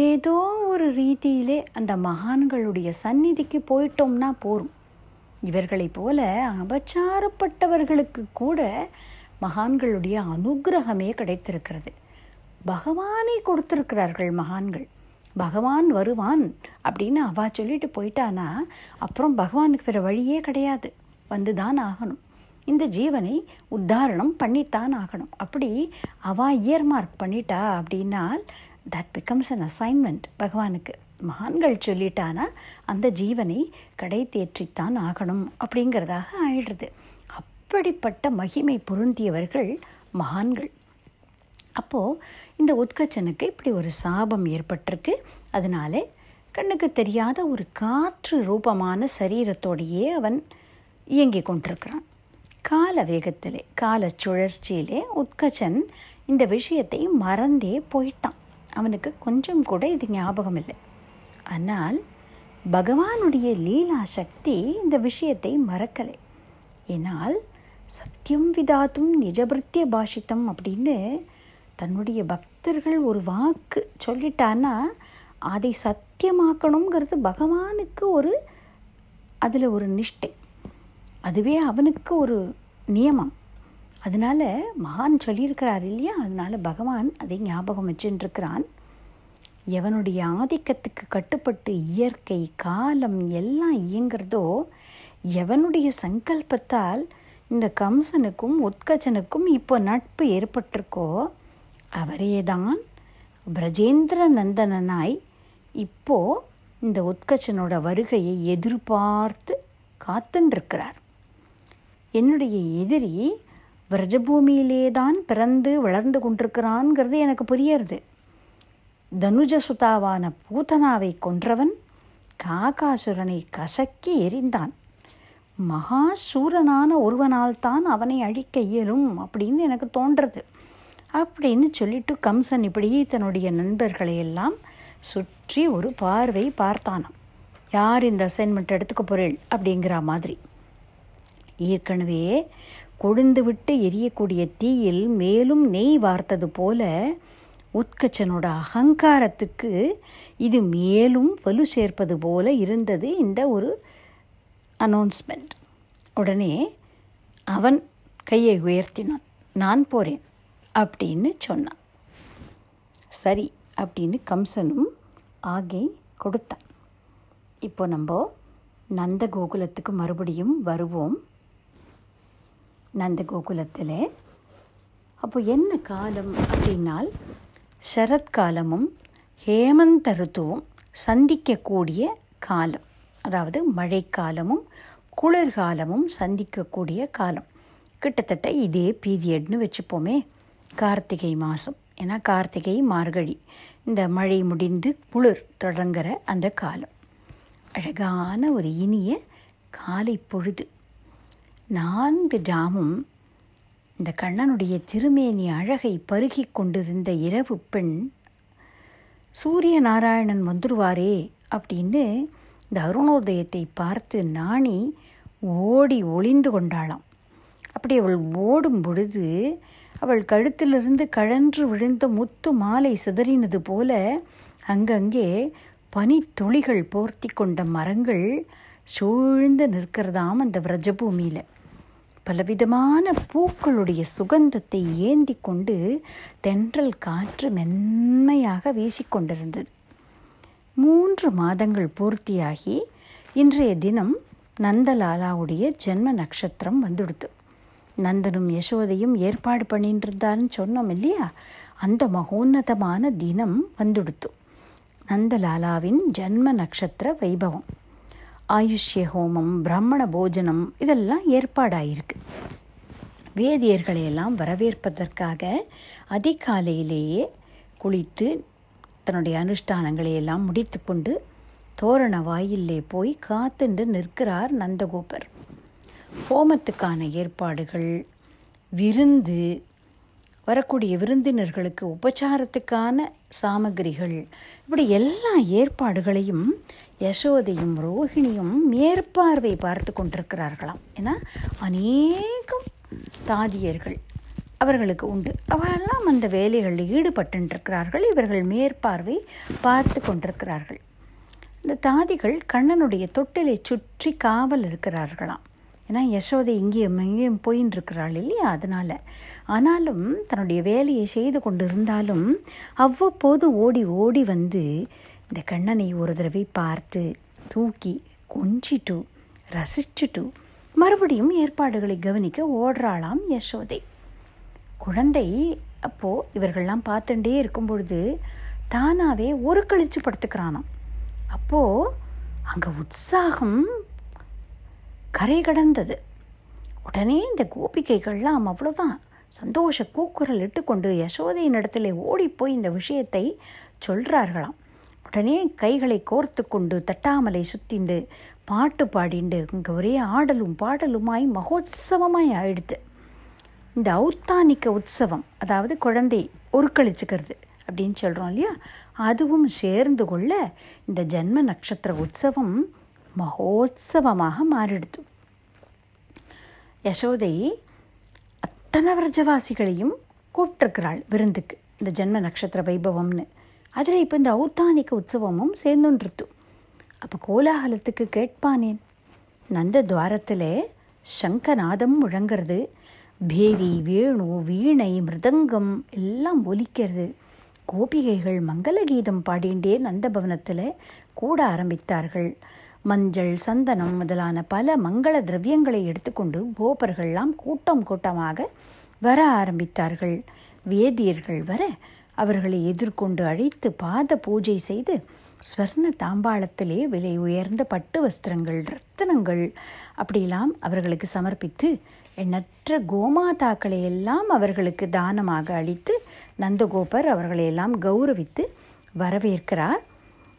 ஏதோ ஒரு ரீதியிலே அந்த மகான்களுடைய சந்நிதிக்கு போயிட்டோம்னா போரும். இவர்களைப் போல அபச்சாரப்பட்டவர்களுக்கு கூட மகான்களுடைய அனுகிரகமே கிடைத்திருக்கிறது. பகவானை கொடுத்திருக்கிறார்கள் மகான்கள். பகவான் வருவான் அப்படின்னு அவா சொல்லிட்டு போயிட்டானா அப்புறம் பகவானுக்கு வேறு வழியே கிடையாது. வந்து தான் ஆகணும். இந்த ஜீவனை உத்தாரணம் பண்ணித்தான் ஆகணும். அப்படி அவா இயர் மார்க் பண்ணிட்டா அப்படின்னால் தட் பிகம்ஸ் அன் அசைன்மெண்ட் பகவானுக்கு மகான்கள் சொல்லிட்டானா அந்த ஜீவனை கடை தேற்றித்தான் ஆகணும் அப்படிங்கிறதாக ஆயிடுறது அப்படிப்பட்ட மகிமை பொருந்தியவர்கள் மகான்கள். அப்போது இந்த உத்கச்சனுக்கு இப்படி ஒரு சாபம் ஏற்பட்டிருக்கு. அதனால கண்ணுக்கு தெரியாத ஒரு காற்று ரூபமான சரீரத்தோடையே அவன் இயங்கி கொண்டிருக்கிறான். கால வேகத்திலே கால சுழற்சியிலே உத்கச்சன் இந்த விஷயத்தை மறந்தே போயிட்டான். அவனுக்கு கொஞ்சம் கூட இது ஞாபகம் இல்லை ஆனால் பகவானுடைய லீலா சக்தி இந்த விஷயத்தை மறக்கலை. ஏனால் சத்தியம் விதாத்தும் நிஜபிருத்திய பாஷித்தம் அப்படின்னு தன்னுடைய பக்தர்கள் ஒரு வாக்கு சொல்லிட்டான்னா அதை சத்தியமாக்கணுங்கிறது பகவானுக்கு ஒரு அதில் ஒரு நிஷ்டை. அதுவே அவனுக்கு ஒரு நியமம். அதனால் மகான் சொல்லியிருக்கிறார் இல்லையா? அதனால் பகவான் அதை ஞாபகம் வச்சுருக்கிறான். எவனுடைய ஆதிக்கத்துக்கு கட்டுப்பட்டு இயற்கை காலம் எல்லாம் இயங்கிறதோ எவனுடைய சங்கல்பத்தால் இந்த கம்சனுக்கும் உத்கஜனுக்கும் இப்போ நட்பு ஏற்பட்டிருக்கோ அவரேதான் பிரஜேந்திர நந்தனனாய் இப்போ இந்த உத்கச்சனோட வருகையை எதிர்பார்த்து காத்துன்றிருக்கிறார். என்னுடைய எதிரி விரஜபூமியிலே தான் பிறந்து வளர்ந்து கொண்டிருக்கிறான்ங்கிறது எனக்கு புரியறது. தனுஜசுதாவான பூதனாவை கொன்றவன் காகாசுரனை கசக்கி எரிந்தான் மகாசூரனான ஒருவனால் தான் அவனை அழிக்க இயலும் அப்படின்னு எனக்கு தோன்றது. அப்படின்னு சொல்லிட்டு கம்சன் இப்படி தன்னுடைய நண்பர்களை எல்லாம் சுற்றி ஒரு பார்வை பார்த்தானாம். யார் இந்த அசைன்மெண்ட் எடுத்துக்க போகிறேள் அப்படிங்கிற மாதிரி. ஏற்கனவே கொழுந்துவிட்டு எரியக்கூடிய தீயில் மேலும் நெய் வார்த்தது போல உத்கச்சனோட அகங்காரத்துக்கு இது மேலும் வலு சேர்ப்பது போல இருந்தது இந்த ஒரு அனௌன்ஸ்மெண்ட் உடனே அவன் கையை உயர்த்தினான். நான் போகிறேன் அப்படின்னு சொன்னான். சரி அப்படின்னு கம்சனும் ஆகை கொடுத்தான். இப்போ நம்ம நந்த கோகுலத்துக்கு மறுபடியும் வருவோம். நந்த கோகுலத்தில் அப்போ என்ன காலம் அப்படின்னால் சரத்காலமும் ஹேமந்த ருத்துவும் சந்திக்கக்கூடிய காலம். அதாவது மழைக்காலமும் குளிர்காலமும் சந்திக்கக்கூடிய காலம். கிட்டத்தட்ட இதே பீரியட்னு வச்சுப்போமே கார்த்திகை மாதம் ஏன்னா கார்த்திகை மார்கழி இந்த மழை முடிந்து குளிர் தொடங்குற அந்த காலம். அழகான ஒரு இனிய காலை பொழுது. நான்கு ஜாமும் இந்த கண்ணனுடைய திருமேனி அழகை பருகி கொண்டிருந்த இரவு பெண் சூரிய நாராயணன் வந்துருவாரே அப்படின்னு இந்த அருணோதயத்தை பார்த்து நாணி ஓடி ஒளிந்து கொண்டாளாம். அப்படி அவள் ஓடும் பொழுது அவள் கழுத்திலிருந்து கழன்று விழுந்த முத்து மாலை சிதறினது போல அங்கங்கே பனித்துளிகள் போர்த்தி கொண்ட மரங்கள் சூழ்ந்து நிற்கிறதாம் அந்த விரஜபூமியில். பலவிதமான பூக்களுடைய சுகந்தத்தை ஏந்தி கொண்டு தென்றல் காற்று மென்மையாக வீசிக்கொண்டிருந்தது. மூன்று மாதங்கள் பூர்த்தியாகி இன்றைய தினம் நந்தலாலாவுடைய ஜென்ம நட்சத்திரம் வந்துடுத்து நந்தனும் யசோதையும் ஏற்பாடு பண்ணிட்டு இருந்தாருன்னு சொன்னோம் இல்லையா? அந்த மகோன்னதமான தினம் வந்துடுத்து நந்தலாலாவின் ஜன்ம நட்சத்திர வைபவம். ஆயுஷ்ய ஹோமம் பிரம்மண போஜனம் இதெல்லாம் ஏற்பாடாயிருக்கு. வேதியர்களை எல்லாம் வரவேற்பதற்காக அதிகாலையிலேயே குளித்து தன்னுடைய அனுஷ்டானங்களை எல்லாம் முடித்துக்கொண்டு தோரண வாயிலே போய் காத்துண்டு நிற்கிறார் நந்தகோபர். ஹோமத்துக்கான ஏற்பாடுகள் விருந்து வரக்கூடிய விருந்தினர்களுக்கு உபச்சாரத்துக்கான சாமகிரிகள் இப்படி எல்லா ஏற்பாடுகளையும் யசோதையும் ரோஹிணியும் மேற்பார்வை பார்த்து கொண்டிருக்கிறார்களாம். ஏன்னா அநேகம் தாதியர்கள் அவர்களுக்கு உண்டு. அவரெல்லாம் அந்த வேலைகளில் ஈடுபட்டுருக்கிறார்கள். இவர்கள் மேற்பார்வை பார்த்து கொண்டிருக்கிறார்கள். இந்த தாதிகள் கண்ணனுடைய தொட்டிலை சுற்றி காவல் இருக்கிறார்களாம். ஏன்னா யசோதை இங்கேயும் எங்கேயும் போயின்னு இருக்கிறாள் இல்லையா? அதனால். ஆனாலும் தன்னுடைய வேலையை செய்து கொண்டு இருந்தாலும் அவ்வப்போது ஓடி ஓடி வந்து இந்த கண்ணனை ஒரு தடவை பார்த்து தூக்கி கொஞ்சிட்டு ரசிச்சுட்டு மறுபடியும் ஏற்பாடுகளை கவனிக்க ஓடுறாளாம் யசோதை. குழந்தை அப்போது இவர்கள்லாம் பார்த்துட்டே இருக்கும் பொழுது தானாகவே ஒரு கழிச்சு படுத்துக்கிறானாம். அப்போது அங்கே உற்சாகம் கரை கடந்தது. உடனே இந்த கோபிகைகள்லாம் அவ்வளோதான். சந்தோஷ கூக்குரல் இட்டுக்கொண்டு யசோதையின் இடத்துல ஓடிப்போய் இந்த விஷயத்தை சொல்கிறார்களாம் உடனே கைகளை கோர்த்து கொண்டு தட்டாமலை சுத்திண்டு பாட்டு பாடிண்டு இங்கே ஒரே ஆடலும் பாடலுமாய் மகோத்சவமாய் ஆயிடுது. இந்த ஔத்தானிக்க உற்சவம் அதாவது குழந்தை ஒருக்களிச்சுக்கிறது அப்படின்னு சொல்கிறோம் இல்லையா? அதுவும் சேர்ந்து கொள்ள இந்த ஜென்ம நட்சத்திர உற்சவம் மகோத்சவமாக மாறிடுது. யசோதை அத்தனை விரஜவாசிகளையும் கூப்பிட்டுருக்கிறாள் விருந்துக்கு. இந்த ஜென்ம நட்சத்திர வைபவம்னு. அதில் இப்போ இந்த ஔத்தானிக்க உற்சவமும் சேர்ந்துன்றிருத்து அப்போ கோலாகலத்துக்கு கேட்பானேன். நந்த துவாரத்தில் சங்கநாதம் முழங்கிறது. பேரி வேணு வீணை மிருதங்கம் எல்லாம் ஒலிக்கிறது. கோபிகைகள் மங்கள கீதம் பாடிண்டே நந்தபவனத்தில் கூட ஆரம்பித்தார்கள். மஞ்சள் சந்தனம் முதலான பல மங்கள திரவியங்களை எடுத்துக்கொண்டு கோபர்கள்லாம் கூட்டம் கூட்டமாக வர ஆரம்பித்தார்கள். வேதியர்கள் வர அவர்களை எதிர்கொண்டு அழைத்து பாத பூஜை செய்து ஸ்வர்ண தாம்பாளத்திலே விலை உயர்ந்த பட்டு வஸ்திரங்கள் ரத்தனங்கள் அப்படிலாம் அவர்களுக்கு சமர்ப்பித்து எண்ணற்ற கோமாதாக்களை எல்லாம் அவர்களுக்கு தானமாக அளித்து நந்தகோபர் அவர்களையெல்லாம் கௌரவித்து வரவேற்கிறார்.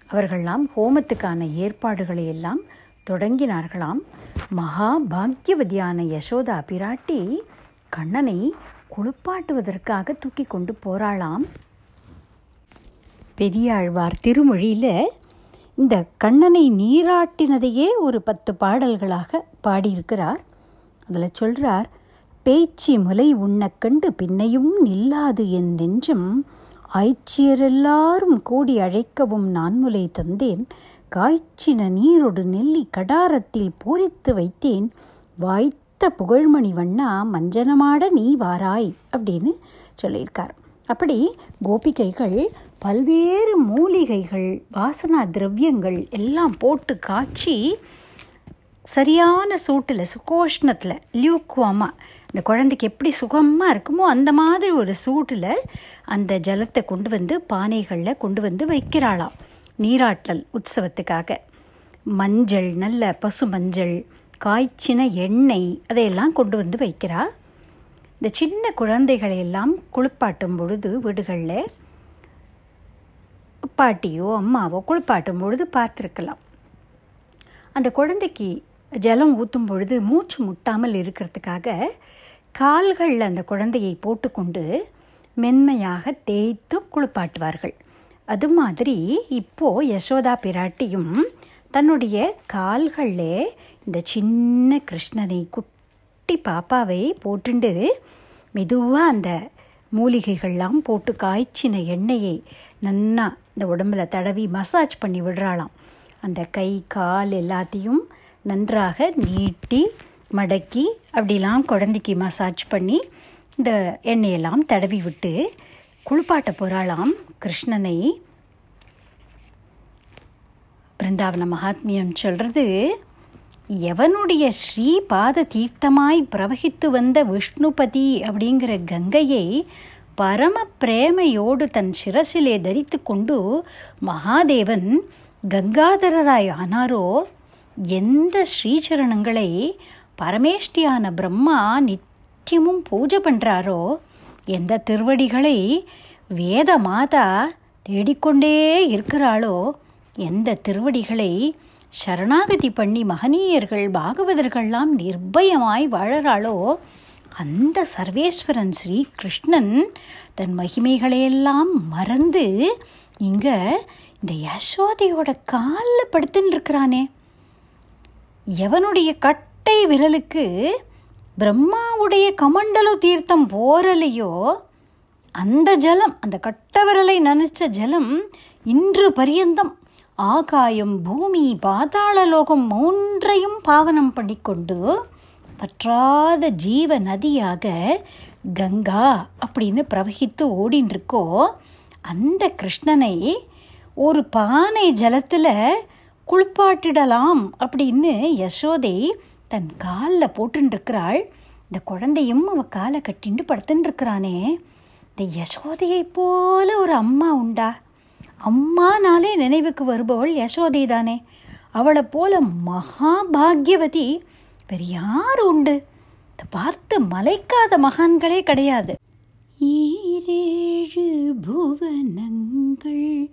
அவர்கள்லாம் ஹோமத்துக்கான ஏற்பாடுகளை எல்லாம் தொடங்கினார்களாம். மகா பாக்யவதியான யசோதா பிராட்டி கண்ணனை குளிப்பாட்டுவதற்காக தூக்கி கொண்டு போகிறாளாம் பெரியாழ்வார் திருமொழியில் இந்த கண்ணனை நீராட்டினதையே ஒரு பத்து பாடல்களாக பாடியிருக்கிறார். அதில் சொல்கிறார் பேச்சி முலை உண்ணக் கண்டு பின்னையும் நில்லாது என் நெஞ்சம். ஆய்ச்சியரெல்லாரும் கூடி அழைக்கவும் நான் முலை தந்தேன். காய்ச்சின நீரொடு நெல்லி கடாரத்தில் பூரித்து வைத்தேன். வாய்த்த புகழ்மணி வண்ணா மஞ்சனமாட நீ வாராய் அப்படின்னு சொல்லியிருக்கார். அப்படி கோபிகைகள் பல்வேறு மூலிகைகள் வாசனா திரவியங்கள் எல்லாம் போட்டு காய்ச்சி சரியான சூட்டில் சுகோஷ்ணத்தில் லியூக்குவாமா இந்த குழந்தைக்கு எப்படி சுகமாக இருக்குமோ அந்த மாதிரி ஒரு சூட்டில் அந்த ஜலத்தை கொண்டு வந்து பானைகளில் கொண்டு வந்து வைக்கிறாளாம். நீராட்டல் உற்சவத்துக்காக. மஞ்சள் நல்ல பசு மஞ்சள் காய்ச்சின எண்ணெய் அதையெல்லாம் கொண்டு வந்து வைக்கிறா. இந்த சின்ன குழந்தைகளை எல்லாம் குளிப்பாட்டும் பொழுது வீடுகளில் பாட்டியோ அம்மாவோ குளிப்பாட்டும் பொழுது பார்த்துருக்கலாம். அந்த குழந்தைக்கு ஜலம் ஊற்றும் பொழுது மூச்சு முட்டாமல் இருக்கிறதுக்காக கால்களில் அந்த குழந்தையை போட்டுக்கொண்டு மென்மையாக தேய்த்து குளிப்பாட்டுவார்கள். அது மாதிரி இப்போது யசோதா பிராட்டியும் தன்னுடைய கால்களில் இந்த சின்ன கிருஷ்ணனை குட்டி பாப்பாவை போட்டுண்டு மெதுவாக அந்த மூலிகைகள்லாம் போட்டு காய்ச்சின எண்ணெயை நன்னா இந்த உடம்புல தடவி மசாஜ் பண்ணி விடுறாளாம். அந்த கை கால் எல்லாத்தையும் நன்றாக நீட்டி மடக்கி அப்படிலாம் குழந்தைக்கு மசாஜ் பண்ணி இந்த எண்ணெயெல்லாம் தடவி விட்டு குளிப்பாட்ட போகிறாளாம் கிருஷ்ணனை. பிருந்தாவன மகாத்மியம் சொல்கிறது எவனுடைய ஸ்ரீ பாத தீர்த்தமாய் பிரவகித்து வந்த விஷ்ணுபதி அப்படிங்கிற கங்கையை பரம பிரேமையோடு தன் சிரசிலே தரித்து கொண்டு மகாதேவன் கங்காதரராய் ஆனாரோ எந்த ஸ்ரீசரணங்களை பரமேஷ்டியான பிரம்மா நித்தியமும் பூஜை பண்ணுறாரோ எந்த திருவடிகளை வேத மாதா தேடிக்கொண்டே இருக்கிறாளோ எந்த திருவடிகளை சரணாகதி பண்ணி மகனீயர்கள் பாகவதர்கள்லாம் நிர்பயமாய் வாழறாளோ அந்த சர்வேஸ்வரன் ஸ்ரீ கிருஷ்ணன் தன் மகிமைகளையெல்லாம் மறந்து இங்கே இந்த யசோதையோட காலில் படுத்துன்னு இருக்கிறானே எவனுடைய கட்டை விரலுக்கு பிரம்மாவுடைய கமண்டல தீர்த்தம் போரலையோ அந்த ஜலம் அந்த கட்டவிரலை நினைச்ச ஜலம் இன்று பரியந்தம் ஆகாயம் பூமி பாதாள லோகம் மூன்றையும் பாவனம் பண்ணிக்கொண்டு பற்றாத ஜீவ நதியாக கங்கா அப்படின்னு பிரவகித்து ஓடின்றிருக்கோ அந்த கிருஷ்ணனை ஒரு பானை ஜலத்தில் குளிப்பாட்டிடலாம் அப்படின்னு யசோதை தன் காலில் போட்டுருக்கிறாள் இந்த குழந்தையும் அவள் காலை கட்டிண்டு படுத்துன்னு இருக்கிறானே இந்த யசோதையை போல ஒரு அம்மா உண்டா? அம்மானாலே நினைவுக்கு வருபவள் யசோதை தானே அவளை போல மகாபாகியவதி வேறு யார் உண்டு? இதை பார்த்து மலைக்காத மகான்களே கிடையாது. ஈரேழு புவனங்கள்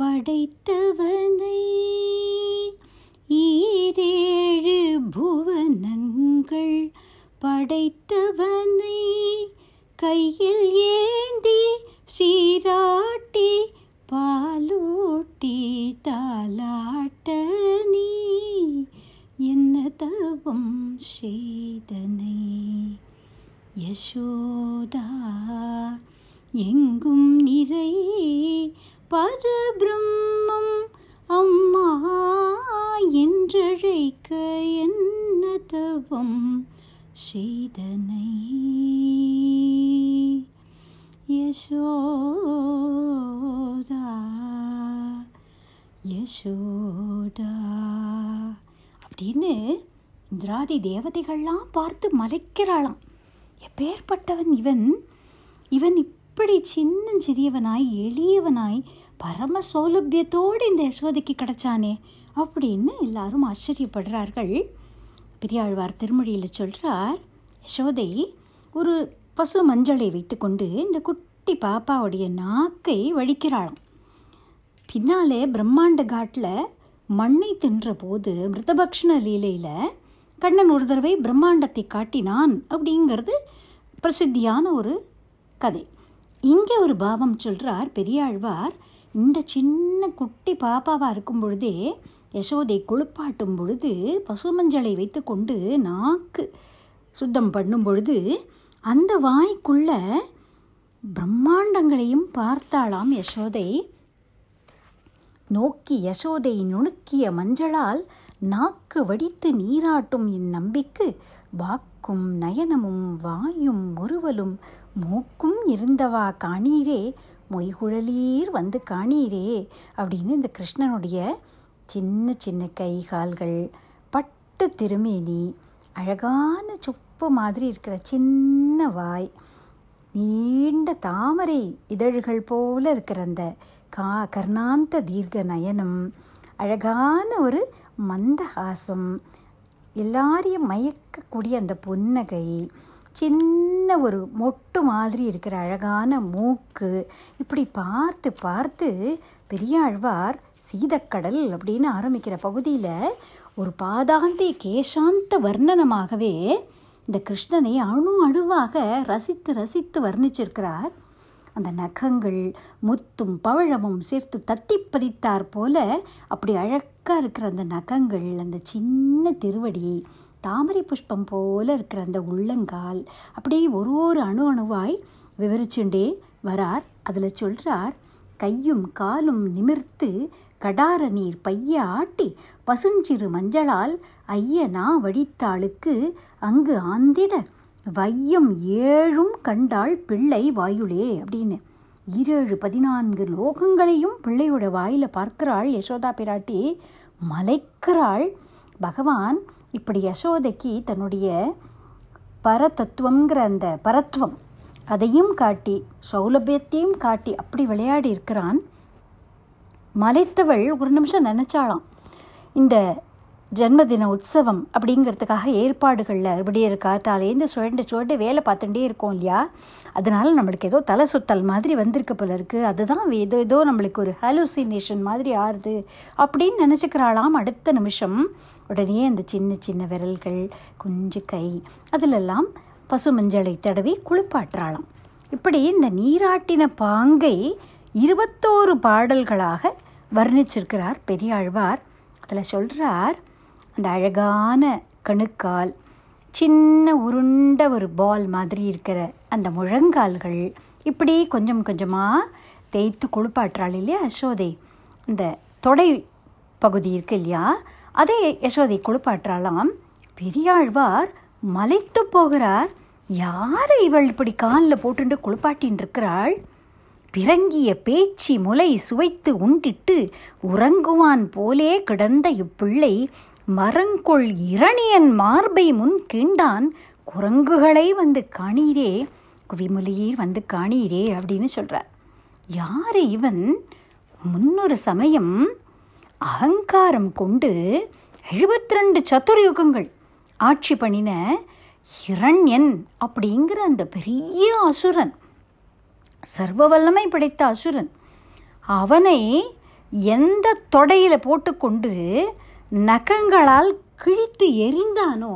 படைத்தவனை. ஈரேழு புவனங்கள் படைத்தவனை. கையில் ஏந்தி சீராட்டி பாலூட்டி தாலாட்ட நீ என்ன தவம் செய்தனை? யசோதா எங்கும் நிறை பரபிரம்மம் அம்மா என்றழைக்க என்ன தவம் செய்தனை? யசோதா யசோதா அப்படின்னு இந்திராதி தேவதைகள்லாம் பார்த்து மலைக்கிறாளாம். எப்பேற்பட்டவன் இவன்? இவன் இப்படி சின்னஞ்சிறியவனாய் எளியவனாய் பரம சௌலபியத்தோடு இந்த யசோதைக்கு கிடைச்சானே அப்படின்னு எல்லாரும் ஆச்சரியப்படுறார்கள். பெரியாழ்வார் திருமொழியில் சொல்கிறார் யசோதை ஒரு பசு மஞ்சளை வைத்துக்கொண்டு இந்த குட்டி பாப்பாவுடைய நாக்கை வழிக்கிறாளாம் பின்னாலே பிரம்மாண்ட காட்டில் மண்ணை தின்ற போது மிருதபக்ஷண லீலையில் கண்ணன் ஒரு தடவை பிரம்மாண்டத்தை காட்டினான் அப்படிங்கிறது பிரசித்தியான ஒரு கதை. இங்கே ஒரு பாவம் சொல்கிறார் பெரியாழ்வார் இந்த சின்ன குட்டி பாப்பாவாக இருக்கும் பொழுதே யசோதை குளிப்பாட்டும் பொழுது பசுமஞ்சளை வைத்து கொண்டு நாக்கு சுத்தம் பண்ணும் பொழுது அந்த வாய்க்குள்ள பிரம்மாண்டங்களையும் பார்த்தாளாம் யசோதை. நோக்கி யசோதை நுணுக்கிய மஞ்சளால் நாக்கு வடித்து நீராட்டும் இந்நம்பிக்கு வாக்கும் நயனமும் வாயும் முறுவலும் மூக்கும் இருந்தவா காணீரே மொய்குழலீர் வந்து காணீரே அப்படின்னு இந்த கிருஷ்ணனுடைய சின்ன சின்ன கை கால்கள் பட்டு திருமேனி அழகான உப்பு மாதிரி இருக்கிற சின்ன வாய் நீண்ட தாமரை இதழ்கள் போல இருக்கிற அந்த கா கர்ணாந்த தீர்க்க நயனம் அழகான ஒரு மந்தஹாசம் எல்லாரையும் மயக்கக்கூடிய அந்த புன்னகை சின்ன ஒரு மொட்டு மாதிரி இருக்கிற அழகான மூக்கு இப்படி பார்த்து பார்த்து பெரியாழ்வார் சீதக்கடல் அப்படின்னு ஆரம்பிக்கிற பகுதியில் ஒரு பாதாந்தி கேசாந்த வர்ணனமாகவே இந்த கிருஷ்ணனை அணு அணுவாக ரசித்து ரசித்து வர்ணிச்சிருக்கிறார். அந்த நகங்கள் முத்தும் பவழமும் சேர்த்து தத்தி பதித்தார் போல அப்படி அழகாக இருக்கிற அந்த நகங்கள் அந்த சின்ன திருவடி தாமரை புஷ்பம் போல இருக்கிற அந்த உள்ளங்கால் அப்படியே ஒரு ஒரு அணு அணுவாய் விவரிச்சுண்டே வரார். அதில் சொல்கிறார் கையும் காலும் நிமிர்த்து கடார நீர் பைய ஆட்டி பசுஞ்சிறு மஞ்சளால் ஐயனா வழித்தாளுக்கு அங்கு ஆந்திட வையம் ஏழும் கண்டாள் பிள்ளை வாயுளே அப்படின்னு. ஈரேழு பதினான்கு லோகங்களையும் பிள்ளையோட வாயில் பார்க்கிறாள் யசோதா பிராட்டி. மலைக்கிறாள். பகவான் இப்படி யசோதைக்கு தன்னுடைய பரதத்துவங்கிற அந்த பரத்துவம் அதையும் காட்டி சௌலபியத்தையும் காட்டி அப்படி விளையாடி இருக்கிறான். மலைத்தவள் ஒரு நிமிஷம் நினச்சாளாம். இந்த ஜன்மதின உற்சவம் அப்படிங்கிறதுக்காக ஏற்பாடுகளில் அப்படியே காத்தாலேருந்து சுழண்டு சுழண்டு வேலை பார்த்துட்டே இருக்கோம் இல்லையா? அதனால நம்மளுக்கு ஏதோ தலை சுத்தல் மாதிரி வந்திருக்கு போல இருக்குது அதுதான் ஏதோ ஏதோ நம்மளுக்கு ஒரு ஹாலுசினேஷன் மாதிரி ஆறுது அப்படின்னு நினச்சிக்கிறாளாம் அடுத்த நிமிஷம். உடனே அந்த சின்ன சின்ன விரல்கள் குஞ்சு கை அதிலெல்லாம் பசு மஞ்சளை தடவி குளிப்பாட்டுறாளாம். இப்படி இந்த நீராட்டின பாங்கை இருபத்தோரு பாடல்களாக வர்ணிச்சிருக்கிறார் பெரியாழ்வார். அதில் சொல்கிறார் அந்த அழகான கணுக்கால் சின்ன உருண்ட ஒரு பால் மாதிரி இருக்கிற அந்த முழங்கால்கள் இப்படி கொஞ்சம் கொஞ்சமாக தேய்த்து குளிப்பாட்டுறாள் இல்லையா யசோதை. இந்த தொடை பகுதி இருக்கு இல்லையா அதே யசோதை குளிப்பாட்டுறாளாம். பெரியாழ்வார் மலைத்து போகிறார். யாரை இவள் இப்படி காலில் போட்டுண்டு குளிப்பாட்டின்னு இருக்கிறாள்? பிறங்கிய பேச்சி முலை சுவைத்து உண்டிட்டு உறங்குவான் போலே கிடந்த இப்பிள்ளை மரங்கொள் இரணியன் மார்பை முன் கிண்டான் குரங்குகளை வந்து காணீரே குவிமுலையீர் வந்து காணீரே அப்படின்னு சொல்கிறார் யார் இவன்? முன்னொரு சமயம் அகங்காரம் கொண்டு எழுபத்தி ரெண்டு சத்துரயுகங்கள் ஆட்சி பண்ணின இரண்யன் அப்படிங்கிற அந்த பெரிய அசுரன் சர்வ வல்லமை படைத்த அசுரன் அவனை எந்த தொடையில் போட்டுக்கொண்டு நகங்களால் கிழித்து எரிந்தானோ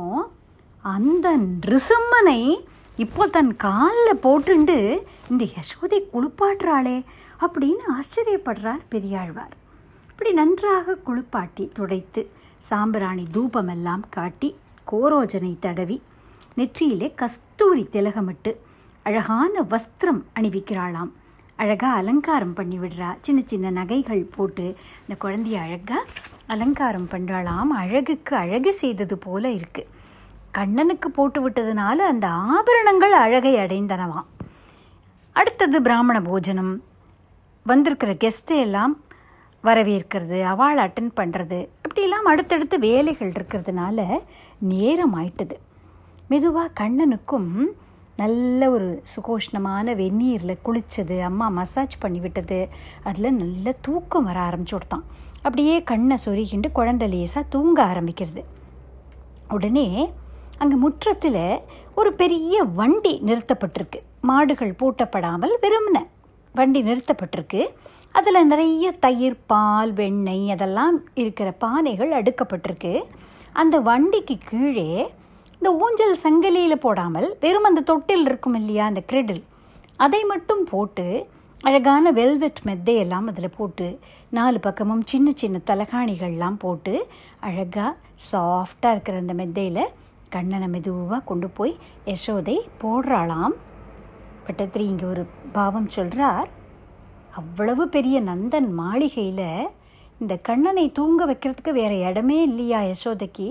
அந்த நிருசிம்மனை இப்போ தன் காலில் போட்டுண்டு இந்த யசோதை குளிப்பாட்டுறாளே அப்படின்னு ஆச்சரியப்படுறார் பெரியாழ்வார். இப்படி நன்றாக குளிப்பாட்டி துடைத்து சாம்பிராணி தூபமெல்லாம் காட்டி கோரோஜனை தடவி நெற்றியிலே கஸ்தூரி திலகமிட்டு அழகான வஸ்திரம் அணிவிக்கிறாளாம். அழகாக அலங்காரம் பண்ணி விடுறா சின்ன சின்ன நகைகள் போட்டு இந்த குழந்தைய அழகாக அலங்காரம் பண்ணுறாளாம் அழகுக்கு அழகு செய்தது போல இருக்குது கண்ணனுக்கு போட்டு விட்டதுனால அந்த ஆபரணங்கள் அழகை அடைந்தனவாம் அடுத்தது பிராமண போஜனம். வந்திருக்கிற கெஸ்ட்டை எல்லாம் வரவேற்கிறது அவள் அட்டன் பண்ணுறது இப்படிலாம் அடுத்தடுத்து வேலைகள் இருக்கிறதுனால நேரம் ஆயிட்டது. மெதுவாக கண்ணனுக்கும் நல்ல ஒரு சுகோஷ்ணமான வெந்நீரில் குளித்தது அம்மா மசாஜ் பண்ணி விட்டது. அதில் நல்ல தூக்கம் வர ஆரம்பிச்சு கொடுத்தான். அப்படியே கண்ணை சொருகிண்டு குழந்தை லேசாக தூங்க ஆரம்பிக்கிறது. உடனே அங்கே முற்றத்தில் ஒரு பெரிய வண்டி நிறுத்தப்பட்டிருக்கு. மாடுகள் பூட்டப்படாமல் வெறுமன வண்டி நிறுத்தப்பட்டிருக்கு. அதில் நிறைய தயிர் பால் வெண்ணெய் அதெல்லாம் இருக்கிற பானைகள் அடுக்கப்பட்டிருக்கு. அந்த வண்டிக்கு கீழே இந்த ஊஞ்சல் சங்கிலியில் போடாமல் வெறும் அந்த தொட்டில் இருக்கும் இல்லையா அந்த கிரெடில் அதை மட்டும் போட்டு அழகான வெல்வெட் மெத்தையெல்லாம் அதில் போட்டு நாலு பக்கமும் சின்ன சின்ன தலகாணிகள்லாம் போட்டு அழகாக சாஃப்டாக இருக்கிற அந்த மெத்தையில் கண்ணனை மெதுவாக கொண்டு போய் யசோதை போடுறாளாம். பட்டத்திரி இங்கே ஒரு பாவம் சொல்கிறார் அவ்வளவு பெரிய நந்தன் மாளிகையில் இந்த கண்ணனை தூங்க வைக்கிறதுக்கு வேறு இடமே இல்லையா யசோதைக்கு?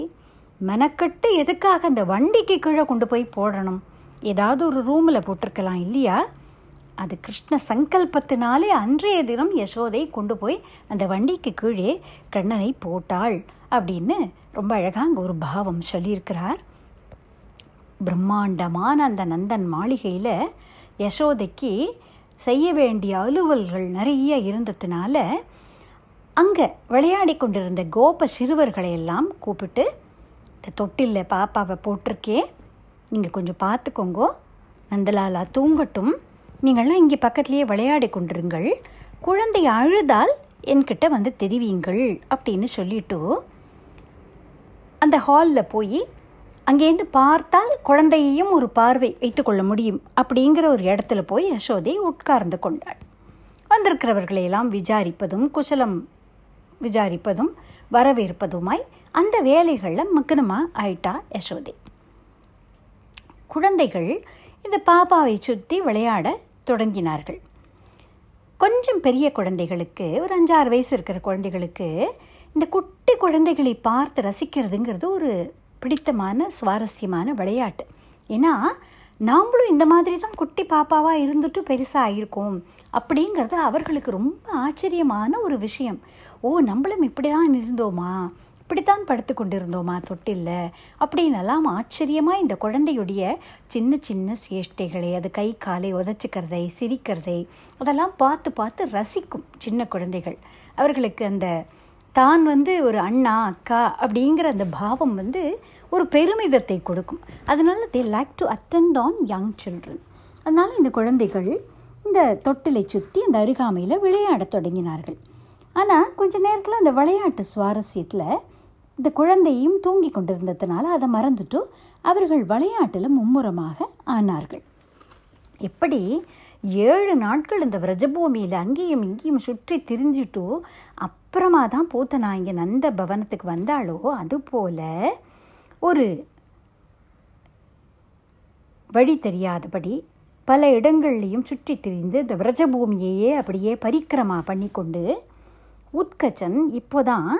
மெனக்கட்டு எதுக்காக அந்த வண்டிக்கு கீழே கொண்டு போய் போடணும்? ஏதாவது ஒரு ரூமில் போட்டிருக்கலாம் இல்லையா? அது கிருஷ்ண சங்கல்பத்தினாலே அன்றைய தினம் யசோதை கொண்டு போய் அந்த வண்டிக்கு கீழே கண்ணனை போட்டாள் அப்படின்னு ரொம்ப அழகாக அங்கே ஒரு பாவம் சொல்லியிருக்கிறார். பிரம்மாண்டமான அந்த நந்தன் மாளிகையில் யசோதைக்கு செய்ய வேண்டிய அலுவல்கள் நிறைய இருந்ததுனால அங்கே விளையாடி கொண்டிருந்த கோப சிறுவர்களை எல்லாம் கூப்பிட்டு இந்த தொட்டிலில் பாப்பாவை போட்டிருக்கே நீங்கள் கொஞ்சம் பார்த்துக்கோங்கோ நந்தலாலா தூங்கட்டும் நீங்கள்லாம் இங்கே பக்கத்துலேயே விளையாடி கொண்டிருங்கள். குழந்தை அழுதால் என்கிட்ட வந்து தெரிவியுங்கள் அப்படின்னு சொல்லிட்டு அந்த ஹாலில் போய் அங்கேருந்து பார்த்தால் குழந்தையையும் ஒரு பார்வை வைத்துக்கொள்ள முடியும் அப்படிங்கிற ஒரு இடத்துல போய் யசோதை உட்கார்ந்து கொண்டாள். வந்திருக்கிறவர்களையெல்லாம் விசாரிப்பதும் குசலம் விசாரிப்பதும் வரவேற்பதுமாய் அந்த வேலைகளில் மக்கனமாக ஆயிட்டா யசோதை. குழந்தைகள் இந்த பாப்பாவை சுற்றி விளையாட தொடங்கினார்கள். கொஞ்சம் பெரிய குழந்தைகளுக்கு ஒரு அஞ்சாறு வயசு இருக்கிற குழந்தைகளுக்கு இந்த குட்டி குழந்தைகளை பார்த்து ரசிக்கிறதுங்கிறது ஒரு பிடித்தமான சுவாரஸ்யமான விளையாட்டு. ஏன்னா நாம்ளும் இந்த மாதிரி தான் குட்டி பாப்பாவாக இருந்துட்டு பெருசாக ஆகியிருக்கோம் அப்படிங்கிறது அவர்களுக்கு ரொம்ப ஆச்சரியமான ஒரு விஷயம். ஓ நம்மளும் இப்படி தான் இருந்தோமா? இப்படித்தான் படுத்து கொண்டிருந்தோமா தொட்டில்ல? அப்படின்னெல்லாம் ஆச்சரியமாக இந்த குழந்தையுடைய சின்ன சின்ன சேஷ்டைகளை அது கை காலை உதச்சிக்கிறதை சிரிக்கிறதை அதெல்லாம் பார்த்து பார்த்து ரசிக்கும் சின்ன குழந்தைகள். அவர்களுக்கு அந்த தான் வந்து ஒரு அண்ணா அக்கா அப்படிங்கிற அந்த பாவம் வந்து ஒரு பெருமிதத்தை கொடுக்கும். அதனால they like to attend on young children அதனால் இந்த குழந்தைகள் இந்த தொட்டிலை சுற்றி அந்த அருகாமையில் விளையாடத் தொடங்கினார்கள். ஆனால் கொஞ்ச நேரத்தில் அந்த விளையாட்டு சுவாரஸ்யத்தில் இந்த குழந்தையும் தூங்கி கொண்டிருந்ததுனால அதை மறந்துட்டு அவர்கள் விளையாட்டில் மும்முரமாக ஆனார்கள். எப்படி ஏழு நாட்கள் இந்த விரஜபூமியில் அங்கேயும் இங்கேயும் சுற்றி திரிஞ்சிட்டு அப்புறமா தான் பூத்தனா இங்கே நந்த பவனத்துக்கு வந்தாலோ அதுபோல் ஒரு வழி தெரியாதபடி பல இடங்கள்லையும் சுற்றி திரிந்து இந்த விரஜபூமியையே அப்படியே பரிக்கிரமா பண்ணிக்கொண்டு உத்கச்சன் இப்போதான்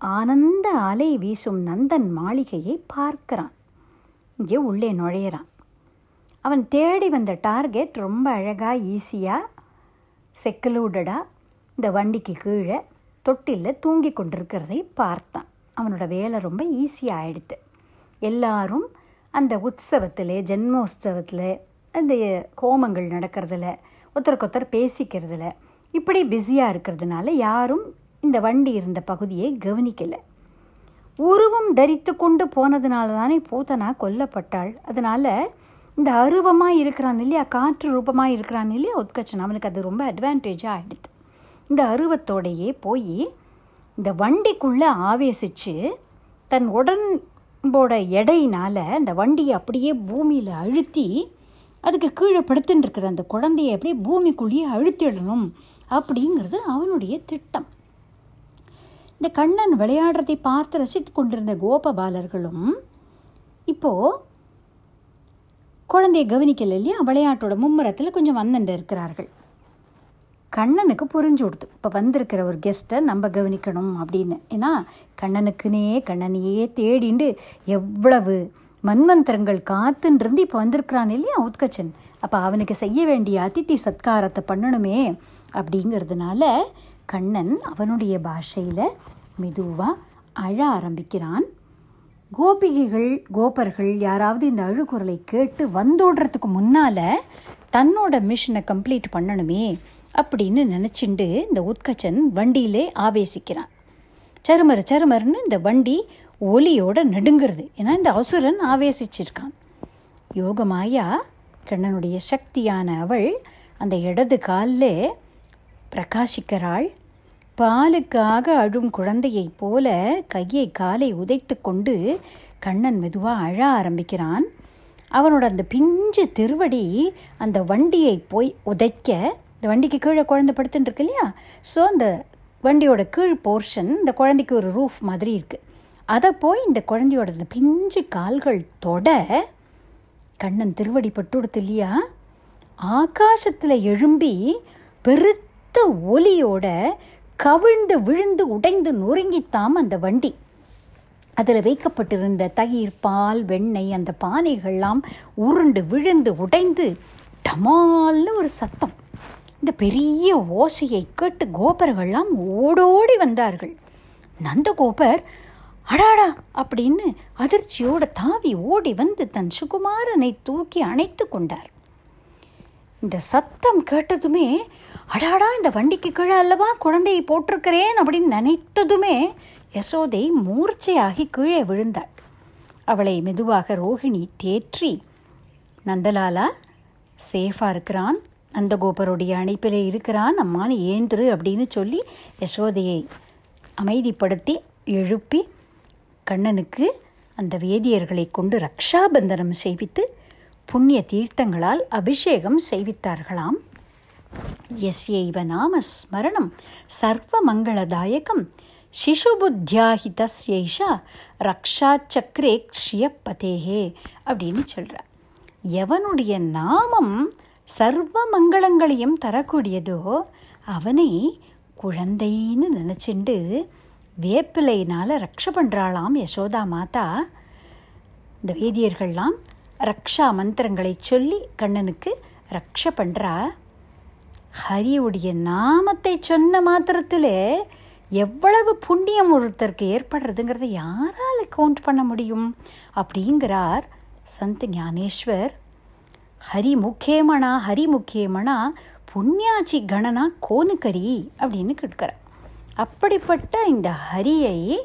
ஆனந்த அலை வீசும் நந்தன் மாளிகையை பார்க்கிறான். இங்கே உள்ளே நுழையிறான். அவன் தேடி வந்த டார்கெட் ரொம்ப அழகாக ஈஸியாக செக்கலூடடாக இந்த வண்டிக்கு கீழே தொட்டிலில் தூங்கி கொண்டிருக்கிறதை பார்த்தான். அவனோட வேலை ரொம்ப ஈஸியாக ஆயிடுத்து. எல்லாரும் அந்த உற்சவத்தில் ஜென்மோத்சவத்தில் அந்த ஹோமங்கள் நடக்கிறதுல ஒருத்தருக்கு ஒருத்தர் பேசிக்கிறதுல இப்படி பிஸியாக இருக்கிறதுனால யாரும் இந்த வண்டி இருந்த பகுதியை கவனிக்கலை. உருவம் தரித்து கொண்டு போனதுனால தானே பூத்தனா கொல்லப்பட்டாள். அதனால் இந்த அருவமாக இருக்கிறான் இல்லையா காற்று ரூபமாக இருக்கிறான் இல்லையா உத்கச்சன் அவனுக்கு அது ரொம்ப அட்வான்டேஜாக ஆகிடுது இந்த அருவத்தோடையே போய் இந்த வண்டிக்குள்ளே ஆவேசித்து தன் உடம்போட எடையினால் அந்த வண்டியை அப்படியே பூமியில் அழுத்தி அதுக்கு கீழே படுத்துன்னு இருக்கிற அந்த குழந்தையை அப்படியே பூமிக்குள்ளேயே அழுத்திடணும் அப்படிங்கிறது அவனுடைய திட்டம். இந்த கண்ணன் விளையாடுறதை பார்த்து ரசித்து கொண்டிருந்த கோபபாலர்களும் இப்போது குழந்தையை கவனிக்கல இல்லையா? விளையாட்டோட மும்முரத்தில் கொஞ்சம் வந்துட்டு இருக்கிறார்கள். கண்ணனுக்கு புரிஞ்சு கொடுத்து இப்போ வந்திருக்கிற ஒரு கெஸ்ட்டை நம்ம கவனிக்கணும் அப்படின்னு. ஏன்னா கண்ணனுக்குனே கண்ணனையே தேடிண்டு எவ்வளவு மன்வந்தரங்கள் காத்துன்றிருந்து இப்போ வந்திருக்கிறான் இல்லையா உத்கச்சன்? அப்போ அவனுக்கு செய்ய வேண்டிய அதித்தி சத்காரத்தை பண்ணணுமே அப்படிங்கிறதுனால கண்ணன் அவனுடைய பாஷையில் மெதுவாக அழ ஆரம்பிக்கிறான். கோபிகைகள் கோபர்கள் யாராவது இந்த அழுகுரலை கேட்டு வந்தோடுறதுக்கு முன்னால் தன்னோட மிஷனை கம்ப்ளீட் பண்ணணுமே அப்படின்னு நினச்சிண்டு இந்த உத்கச்சன் வண்டியிலே ஆவேசிக்கிறான். சருமர் சருமர்னு இந்த வண்டி ஒலியோட நடுங்கிறது. ஏன்னா இந்த அசுரன் ஆவேசிச்சிருக்கான். யோகமாயா கண்ணனுடைய சக்தியான அவள் அந்த இடது காலில் பிரகாசிக்கிறாள். பாலுக்காக அழும் குழந்தையைப் போல கையை காலை உதைத்து கொண்டு கண்ணன் மெதுவாக அழ ஆரம்பிக்கிறான். அவனோட அந்த பிஞ்சு திருவடி அந்த வண்டியை போய் உதைக்க இந்த வண்டிக்கு கீழே குழந்தை படுத்துட்டு இருக்கு இல்லையா? ஸோ அந்த வண்டியோட கீழ் போர்ஷன் இந்த குழந்தைக்கு ஒரு ரூஃப் மாதிரி இருக்குது அதை போய் இந்த குழந்தையோட அந்த பிஞ்சு கால்கள் தொட கண்ணன் திருவடி பட்டுடுத்து இல்லையா? ஆகாசத்தில் எழும்பி பெருத்த ஒலியோட கவிழ்ந்து விழுந்து உடைந்து நொறுங்கித்தாம் அந்த வண்டி. அதில் வைக்கப்பட்டிருந்த தயிர் பால் வெண்ணெய் அந்த பானைகள்லாம் உருண்டு விழுந்து உடைந்து டமால்னு ஒரு சத்தம். இந்த பெரிய ஓசையை கேட்டு கோபர்கள்லாம் ஓடோடி வந்தார்கள். நந்தகோபர் அடாடா! அப்படின்னு அதிர்ச்சியோட தாவி ஓடி வந்து தன் சுகுமாரனை தூக்கி அணைத்து கொண்டார். இந்த சத்தம் கேட்டதுமே அடாடா இந்த வண்டிக்கு கீழே அல்லவா குழந்தையை போட்டிருக்கிறேன் அப்படின்னு நினைத்ததுமே யசோதை மூர்ச்சையாகி கீழே விழுந்தாள். அவளை மெதுவாக ரோஹிணி தேற்றி நந்தலாலா சேஃபாக இருக்கிறான். நந்தகோபருடைய அணைப்பில் இருக்கிறான். அம்மானு ஏன்று அப்படின்னு சொல்லி யசோதையை அமைதிப்படுத்தி எழுப்பி கண்ணனுக்கு அந்த வேதியர்களை கொண்டு ரக்ஷாபந்தனம் செய்வித்து புண்ணிய தீர்த்தங்களால் அபிஷேகம் செய்வித்தார்களாம். எஸ்யைவ நாம ஸ்மரணம் சர்வ மங்களதாயகம் சிசுபுத்தியாஹிதஸ்யைஷா ரக்ஷா சக்ரே க்ஷியப்பதேஹே அப்படின்னு சொல்கிறார் எவனுடைய நாமம் சர்வ மங்களங்களையும் தரக்கூடியதோ அவனை குழந்தைன்னு நினச்சிண்டு வேப்பிலையினால் ரக்ஷ பண்ணுறாளாம் யசோதா மாதா. இந்த வேதியர்கள்லாம் ரக்ஷா மந்திரங்களை சொல்லி கண்ணனுக்கு ரக்ஷ பண்ணுறா ஹரியுடைய நாமத்தை சொன்ன மாத்திரத்திலே எவ்வளவு புண்ணியம் ஒருத்தருக்கு ஏற்படுறதுங்கிறத யாரால் கவுண்ட் பண்ண முடியும்? அப்படிங்கிறார் சந்த் ஞானேஸ்வர். ஹரி முக்கியமனா ஹரி முக்கியமனா புண்ணியாச்சி கணனா கோனுக்கரி அப்படின்னு கேட்கிறார். அப்படிப்பட்ட இந்த ஹரியை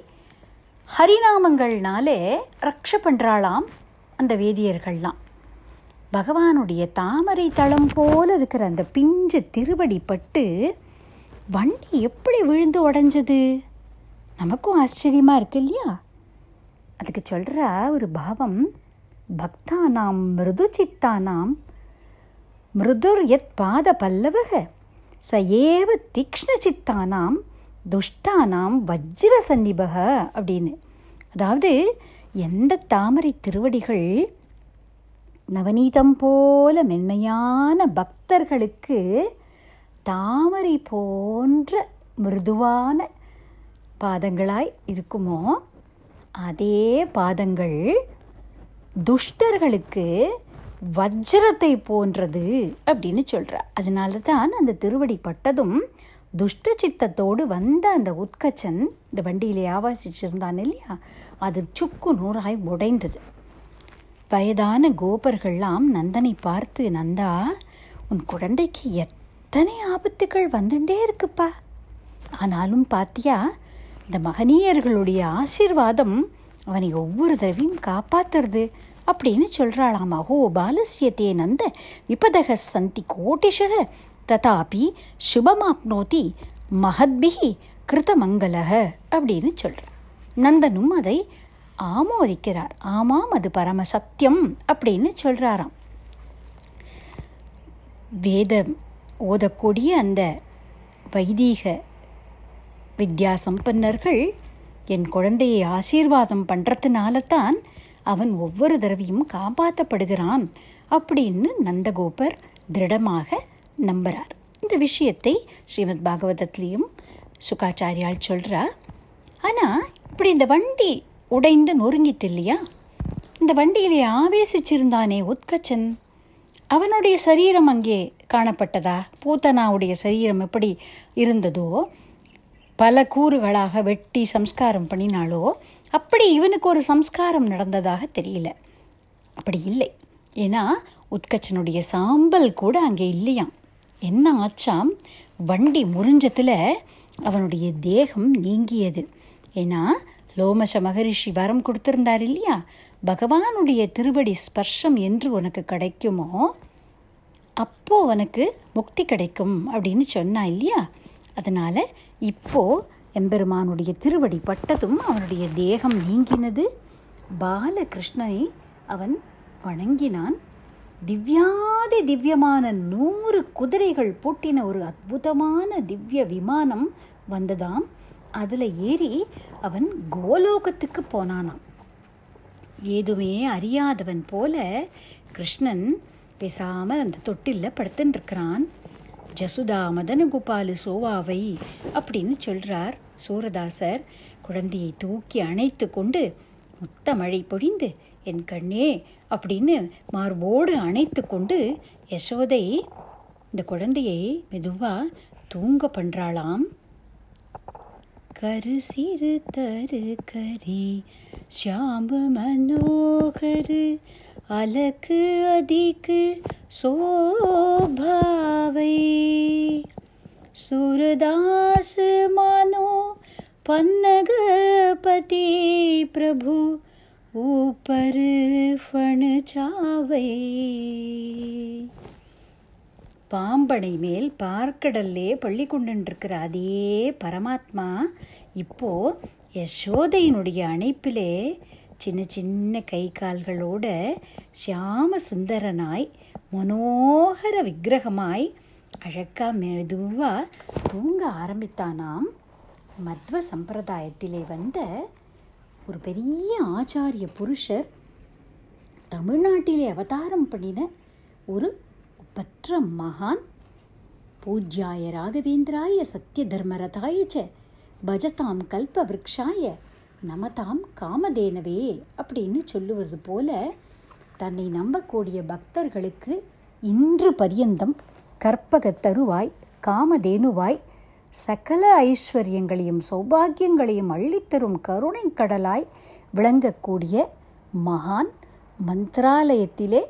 ஹரிநாமங்கள்னாலே ரக்ஷ பண்ணுறாளாம் அந்த வேதியர்கள்லாம். பகவானுடைய தாமரை தளம் போல இருக்கிற அந்த பிஞ்சு திருவடி பட்டு வண்டி எப்படி விழுந்து உடஞ்சது? நமக்கும் ஆச்சரியமாக இருக்கு இல்லையா? அதுக்கு சொல்கிற ஒரு பாவம் பக்தானாம் மிருது சித்தானாம் மிருதுர் எத் பாத பல்லவக ச ஏவ தீக்ஷ்ண சித்தானாம் துஷ்டானாம் வஜ்ர சன்னிபக அப்படின்னு. அதாவது எந்த தாமரை திருவடிகள் நவநீதம் போல மென்மையான பக்தர்களுக்கு தாமரை போன்ற மிருதுவான பாதங்களாய் இருக்குமோ அதே பாதங்கள் துஷ்டர்களுக்கு வஜ்ரத்தை போன்றது அப்படின்னு சொல்கிறார் அதனால தான் அந்த திருவடி பட்டதும் துஷ்ட சித்தத்தோடு வந்த அந்த உத்கச்சன் இந்த வண்டியிலே ஆவாசிச்சிருந்தான் இல்லையா? அது சுக்கு நூறாய் உடைந்தது. வயதான கோபர்கள்லாம் நந்தனை பார்த்து நந்தா உன் குழந்தைக்கு எத்தனை ஆபத்துகள் வந்துட்டே இருக்குப்பா. ஆனாலும் பாத்தியா இந்த மகனீயர்களுடைய ஆசீர்வாதம் அவனை ஒவ்வொரு தடவையும் காப்பாத்துறது அப்படின்னு சொல்கிறாளாம் அஹோ பாலசியத்தே நந்த. விபதக சந்தி கோட்டிஷக ததாபி சுபமாப்னோதி மகத்பிகி கிருதமங்கலக அப்படின்னு சொல்கிறான் நந்தனும் அதை ஆமோதிக்கிறார். ஆமாம் அது பரம சத்தியம் அப்படின்னு சொல்கிறாராம் வேதம் ஓதக்கூடிய அந்த வைதீக வித்யா சம்பன்னர்கள் என் குழந்தையை ஆசீர்வாதம் பண்ணுறதுனால தான் அவன் ஒவ்வொரு தடவையும் காப்பாற்றப்படுகிறான் அப்படின்னு நந்தகோபர் திருடமாக நம்புகிறார் இந்த விஷயத்தை ஸ்ரீமத் பாகவதத்திலையும் சுகாச்சாரியால் சொல்கிறா ஆனால் இப்படி இந்த வண்டி உடைந்து நொறுங்கித்து இல்லையா இந்த வண்டியிலே ஆவேசிச்சிருந்தானே உத்கச்சன். அவனுடைய சரீரம் அங்கே காணப்பட்டதா? பூத்தனாவுடைய சரீரம் எப்படி இருந்ததோ பல கூறுகளாக வெட்டி சம்ஸ்காரம் பண்ணினாலோ அப்படி இவனுக்கு ஒரு சம்ஸ்காரம் நடந்ததாக தெரியல. அப்படி இல்லை. ஏன்னா உத்கச்சனுடைய சாம்பல் கூட அங்கே இல்லையாம். என்ன ஆச்சாம்? வண்டி முறிஞ்சத்தில் அவனுடைய தேகம் நீங்கியது. ஏன்னா லோமச மகரிஷி வரம் கொடுத்திருந்தார் இல்லையா? பகவானுடைய திருவடி ஸ்பர்ஷம் என்று உனக்கு கிடைக்குமோ அப்போ உனக்கு முக்தி கிடைக்கும் அப்படின்னு சொன்னா இல்லையா? அதனால் இப்போ எம்பெருமானுடைய திருவடி பட்டதும் அவனுடைய தேகம் நீங்கினது. பாலகிருஷ்ணனை அவன் வணங்கினான். திவ்யாதி திவ்யமான நூறு குதிரைகள் பூட்டின ஒரு அற்புதமான திவ்ய விமானம் வந்ததாம். அதில் ஏறி அவன் கோலோகத்துக்கு போனானாம். ஏதுமே அறியாதவன் போல கிருஷ்ணன் பேசாமல் அந்த தொட்டிலில் படுத்துன்னு ஜசுதா ஜசுதா மதனகோபாலு சோவாவை அப்படின்னு சொல்கிறார் சூரதாசர். குழந்தையை தூக்கி அணைத்து கொண்டு முத்த மழை பொழிந்து என் கண்ணே அப்படின்னு மார்போடு அணைத்து கொண்டு யசோதை இந்த குழந்தையை மெதுவாக தூங்க பண்ணுறாளாம் कर सिर तर करी। श्याम मनोहर, अलख अधिक शोभावे। सूरदास मानो पन्नगपति प्रभु, ऊपर फण चावे। பாம்பனை மேல் பார்க்கடல்லே பள்ளி கொண்டுருக்கிற அதே பரமாத்மா இப்போ யசோதையினுடைய அணைப்பிலே சின்ன சின்ன கை கால்களோட சியாம சுந்தரனாய் மனோகர விக்கிரகமாய் அழகா மெதுவாக தூங்க ஆரம்பித்தானாம். மத்வ சம்பிரதாயத்திலே வந்த ஒரு பெரிய ஆச்சாரிய புருஷர் தமிழ்நாட்டிலே அவதாரம் பண்ணின ஒரு ஒப்பற்ற மகான்? பூஜ்யாய ராகவேந்திராய சத்ய தர்மரதாய ச பஜதாம் கல்ப விரக்ஷாய நமதாம் காமதேனவே அப்படின்னு சொல்லுவது போல தன்னை நம்பக்கூடிய பக்தர்களுக்கு இன்று பரியந்தம் கற்பக தருவாய் காமதேனுவாய் சகல ஐஸ்வர்யங்களையும் சௌபாகியங்களையும் அள்ளித்தரும் கருணை கடலாய் விளங்கக்கூடிய மகான் மந்திராலயத்திலே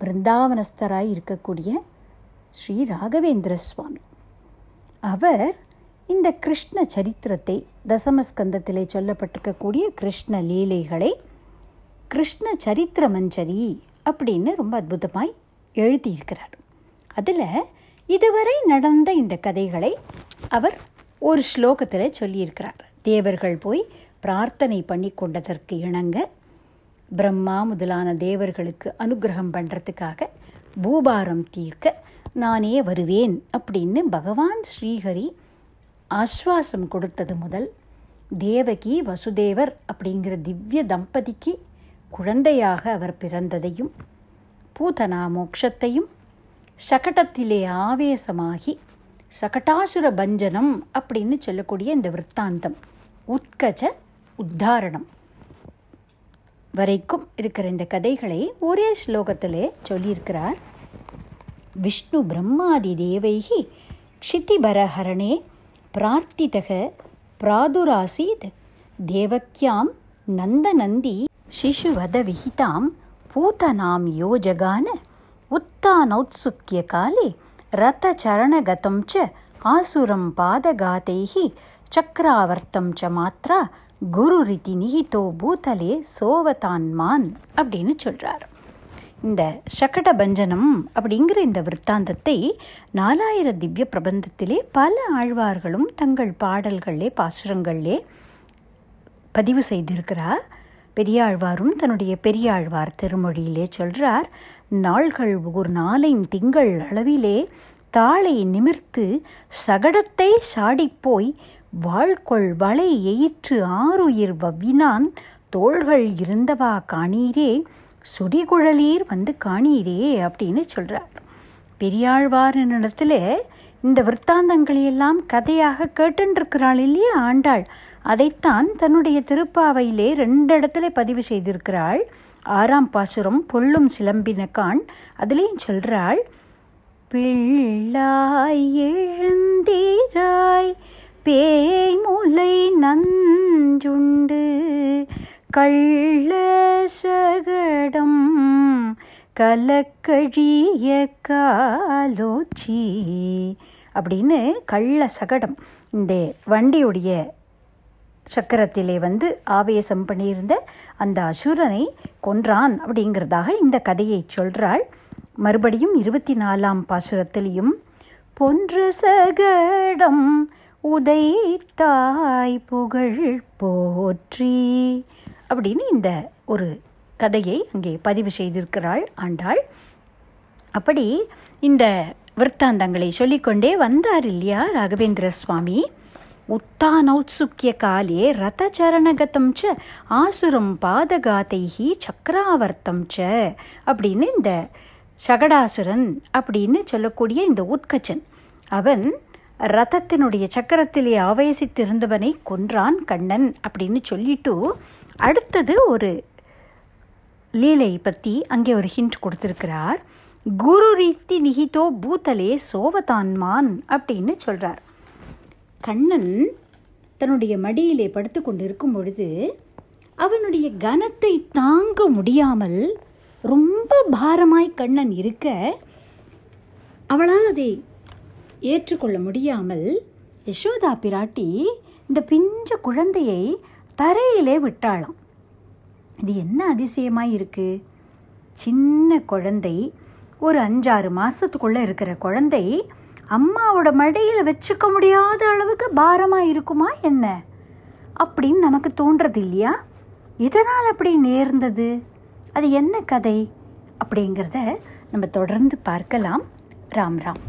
பிருந்தாவனஸ்தராய் இருக்கக்கூடிய ஸ்ரீ ராகவேந்திர சுவாமி. அவர் இந்த கிருஷ்ண சரித்திரத்தை தசமஸ்கந்தத்திலே சொல்லப்பட்டிருக்கக்கூடிய கிருஷ்ண லீலைகளை கிருஷ்ண சரித்திர மஞ்சரி அப்படின்னு ரொம்ப அற்புதமாய் எழுதியிருக்கிறார். அதில் இதுவரை நடந்த இந்த கதைகளை அவர் ஒரு ஸ்லோகத்தில் சொல்லியிருக்கிறார். தேவர்கள் போய் பிரார்த்தனை பண்ணி கொண்டதற்கு இணங்க பிரம்மா முதலான தேவர்களுக்கு அனுகிரகம் பண்ணுறதுக்காக பூபாரம் தீர்க்க நானே வருவேன் அப்படின்னு பகவான் ஸ்ரீஹரி ஆஸ்வாசம் கொடுத்தது முதல். தேவகி வசுதேவர் அப்படிங்கிற திவ்ய தம்பதிக்கு குழந்தையாக அவர் பிறந்ததையும் பூதனா மோக்ஷத்தையும் சகடத்திலே ஆவேசமாகி சகடாசுர பஞ்சனம் அப்படின்னு சொல்லக்கூடிய இந்த விற்த்தாந்தம் உத்கஜ உத்தாரணம். வரைக்கும் இருக்கிற இந்த கதைகளை ஒரே ஸ்லோகத்திலே சொல்லியிருக்கிறார். விஷ்ணு பிரம்மாதி தேவைகி க்ஷிதிபரஹரணே பிரார்த்திதக பிராதுராசீத் தேவக்கியாம் நந்தநந்தி சிசுவதவிகிதாம் பூதனாம் யோஜகான உத்தானௌத்சுக்கிய காலே ரத்தச்சரணகதம் ச ஆசுரம் பாதகாதைகி சக்கராவர்த்தம் ச மாத்ரா குரு ரிதி நிகிதோ பூதலே சோவதான்மான் அப்படின்னு சொல்கிறார் இந்த சகட பஞ்சனம் அப்படிங்கிற இந்த விற்த்தாந்தத்தை நாலாயிர திவ்ய பிரபந்தத்திலே பல ஆழ்வார்களும் தங்கள் பாடல்களே பாசுரங்களே பதிவு செய்திருக்கிறார். பெரியாழ்வாரும் தன்னுடைய பெரியாழ்வார் திருமொழியிலே சொல்கிறார் நாள்கள் ஒரு நாளையும் திங்கள் அளவிலே தாளை நிமிர்த்து சகடத்தை சாடிப்போய் வாழ்கொள் வளை எயிற்று ஆறுயிர் வவ்வினான். தோள்கள் இருந்தவா காணீரே? சுடிகுழலீர் வந்து காணீரே அப்படின்னு சொல்கிறார் பெரியாழ்வார் இடத்துல இந்த விற்த்தாந்தங்களையெல்லாம் கதையாக கேட்டுருக்கிறாள் இல்லையா ஆண்டாள்? அதைத்தான் தன்னுடைய திருப்பாவையிலே ரெண்டு இடத்துல பதிவு செய்திருக்கிறாள். ஆறாம் பாசுரம் பொள்ளும் சிலம்பினக்கான் அதுலேயும் சொல்கிறாள் பிள்ளாய் எழுந்தீராய் பேய்முலை நஞ்சுண்டு கள்ள சகடம் கலக்கழிய காலோச்சி. அப்படின்னு கள்ள சகடம் இந்த வண்டியுடைய சக்கரத்திலே வந்து ஆவேசம் பண்ணியிருந்த அந்த அசுரனை கொன்றான் அப்படிங்கிறதாக இந்த கதையை சொல்கிறாள் மறுபடியும் இருபத்தி நாலாம் பாசுரத்திலையும் பொன்று சகடம் உதைத்தாய் புகழ் போற்றி. அப்படின்னு இந்த ஒரு கதையை அங்கே பதிவு செய்திருக்கிறாள் ஆண்டாள். அப்படி இந்த விற்த்தாந்தங்களை சொல்லிக்கொண்டே வந்தார் இல்லையா ராகவேந்திர சுவாமி? உத்தானௌத்சுக்கிய காலே ரதச்சரணகதம் ச ஆசுரம் பாதகாத்தைஹி சக்கராவர்த்தம் ச அப்படின்னு இந்த சகடாசுரன் அப்படின்னு சொல்லக்கூடிய இந்த உத்கச்சன். அவன் ரதத்தினுடைய சக்கரத்திலே ஆவேசித்திருந்தவனை கொன்றான் கண்ணன் அப்படின்னு சொல்லிட்டு அடுத்தது ஒரு லீலை பற்றி அங்கே ஒரு ஹிண்ட் கொடுத்துருக்கிறார். குரு ரீத்தி நிகிதோ பூத்தலே சோவதான்மான் அப்படின்னு சொல்கிறார் கண்ணன் தன்னுடைய மடியிலே படுத்து கொண்டு இருக்கும் பொழுது அவனுடைய கனத்தை தாங்க முடியாமல் ரொம்ப பாரமாய் கண்ணன் இருக்க அவளால் அதை ஏற்றுக்கொள்ள முடியாமல் யசோதா பிராட்டி இந்த பிஞ்ச குழந்தையை தரையிலே விட்டாளாம். இது என்ன அதிசயமாக இருக்குது சின்ன குழந்தை ஒரு அஞ்சாறு மாதத்துக்குள்ளே இருக்கிற குழந்தை அம்மாவோட மடியில் வச்சுக்க முடியாத அளவுக்கு பாரமாக இருக்குமா என்ன? அப்படின்னு நமக்கு தோன்றது இல்லையா? எதனால் அப்படி நேர்ந்தது? அது என்ன கதை? அப்படிங்கிறத நம்ம தொடர்ந்து பார்க்கலாம். ராம் ராம்.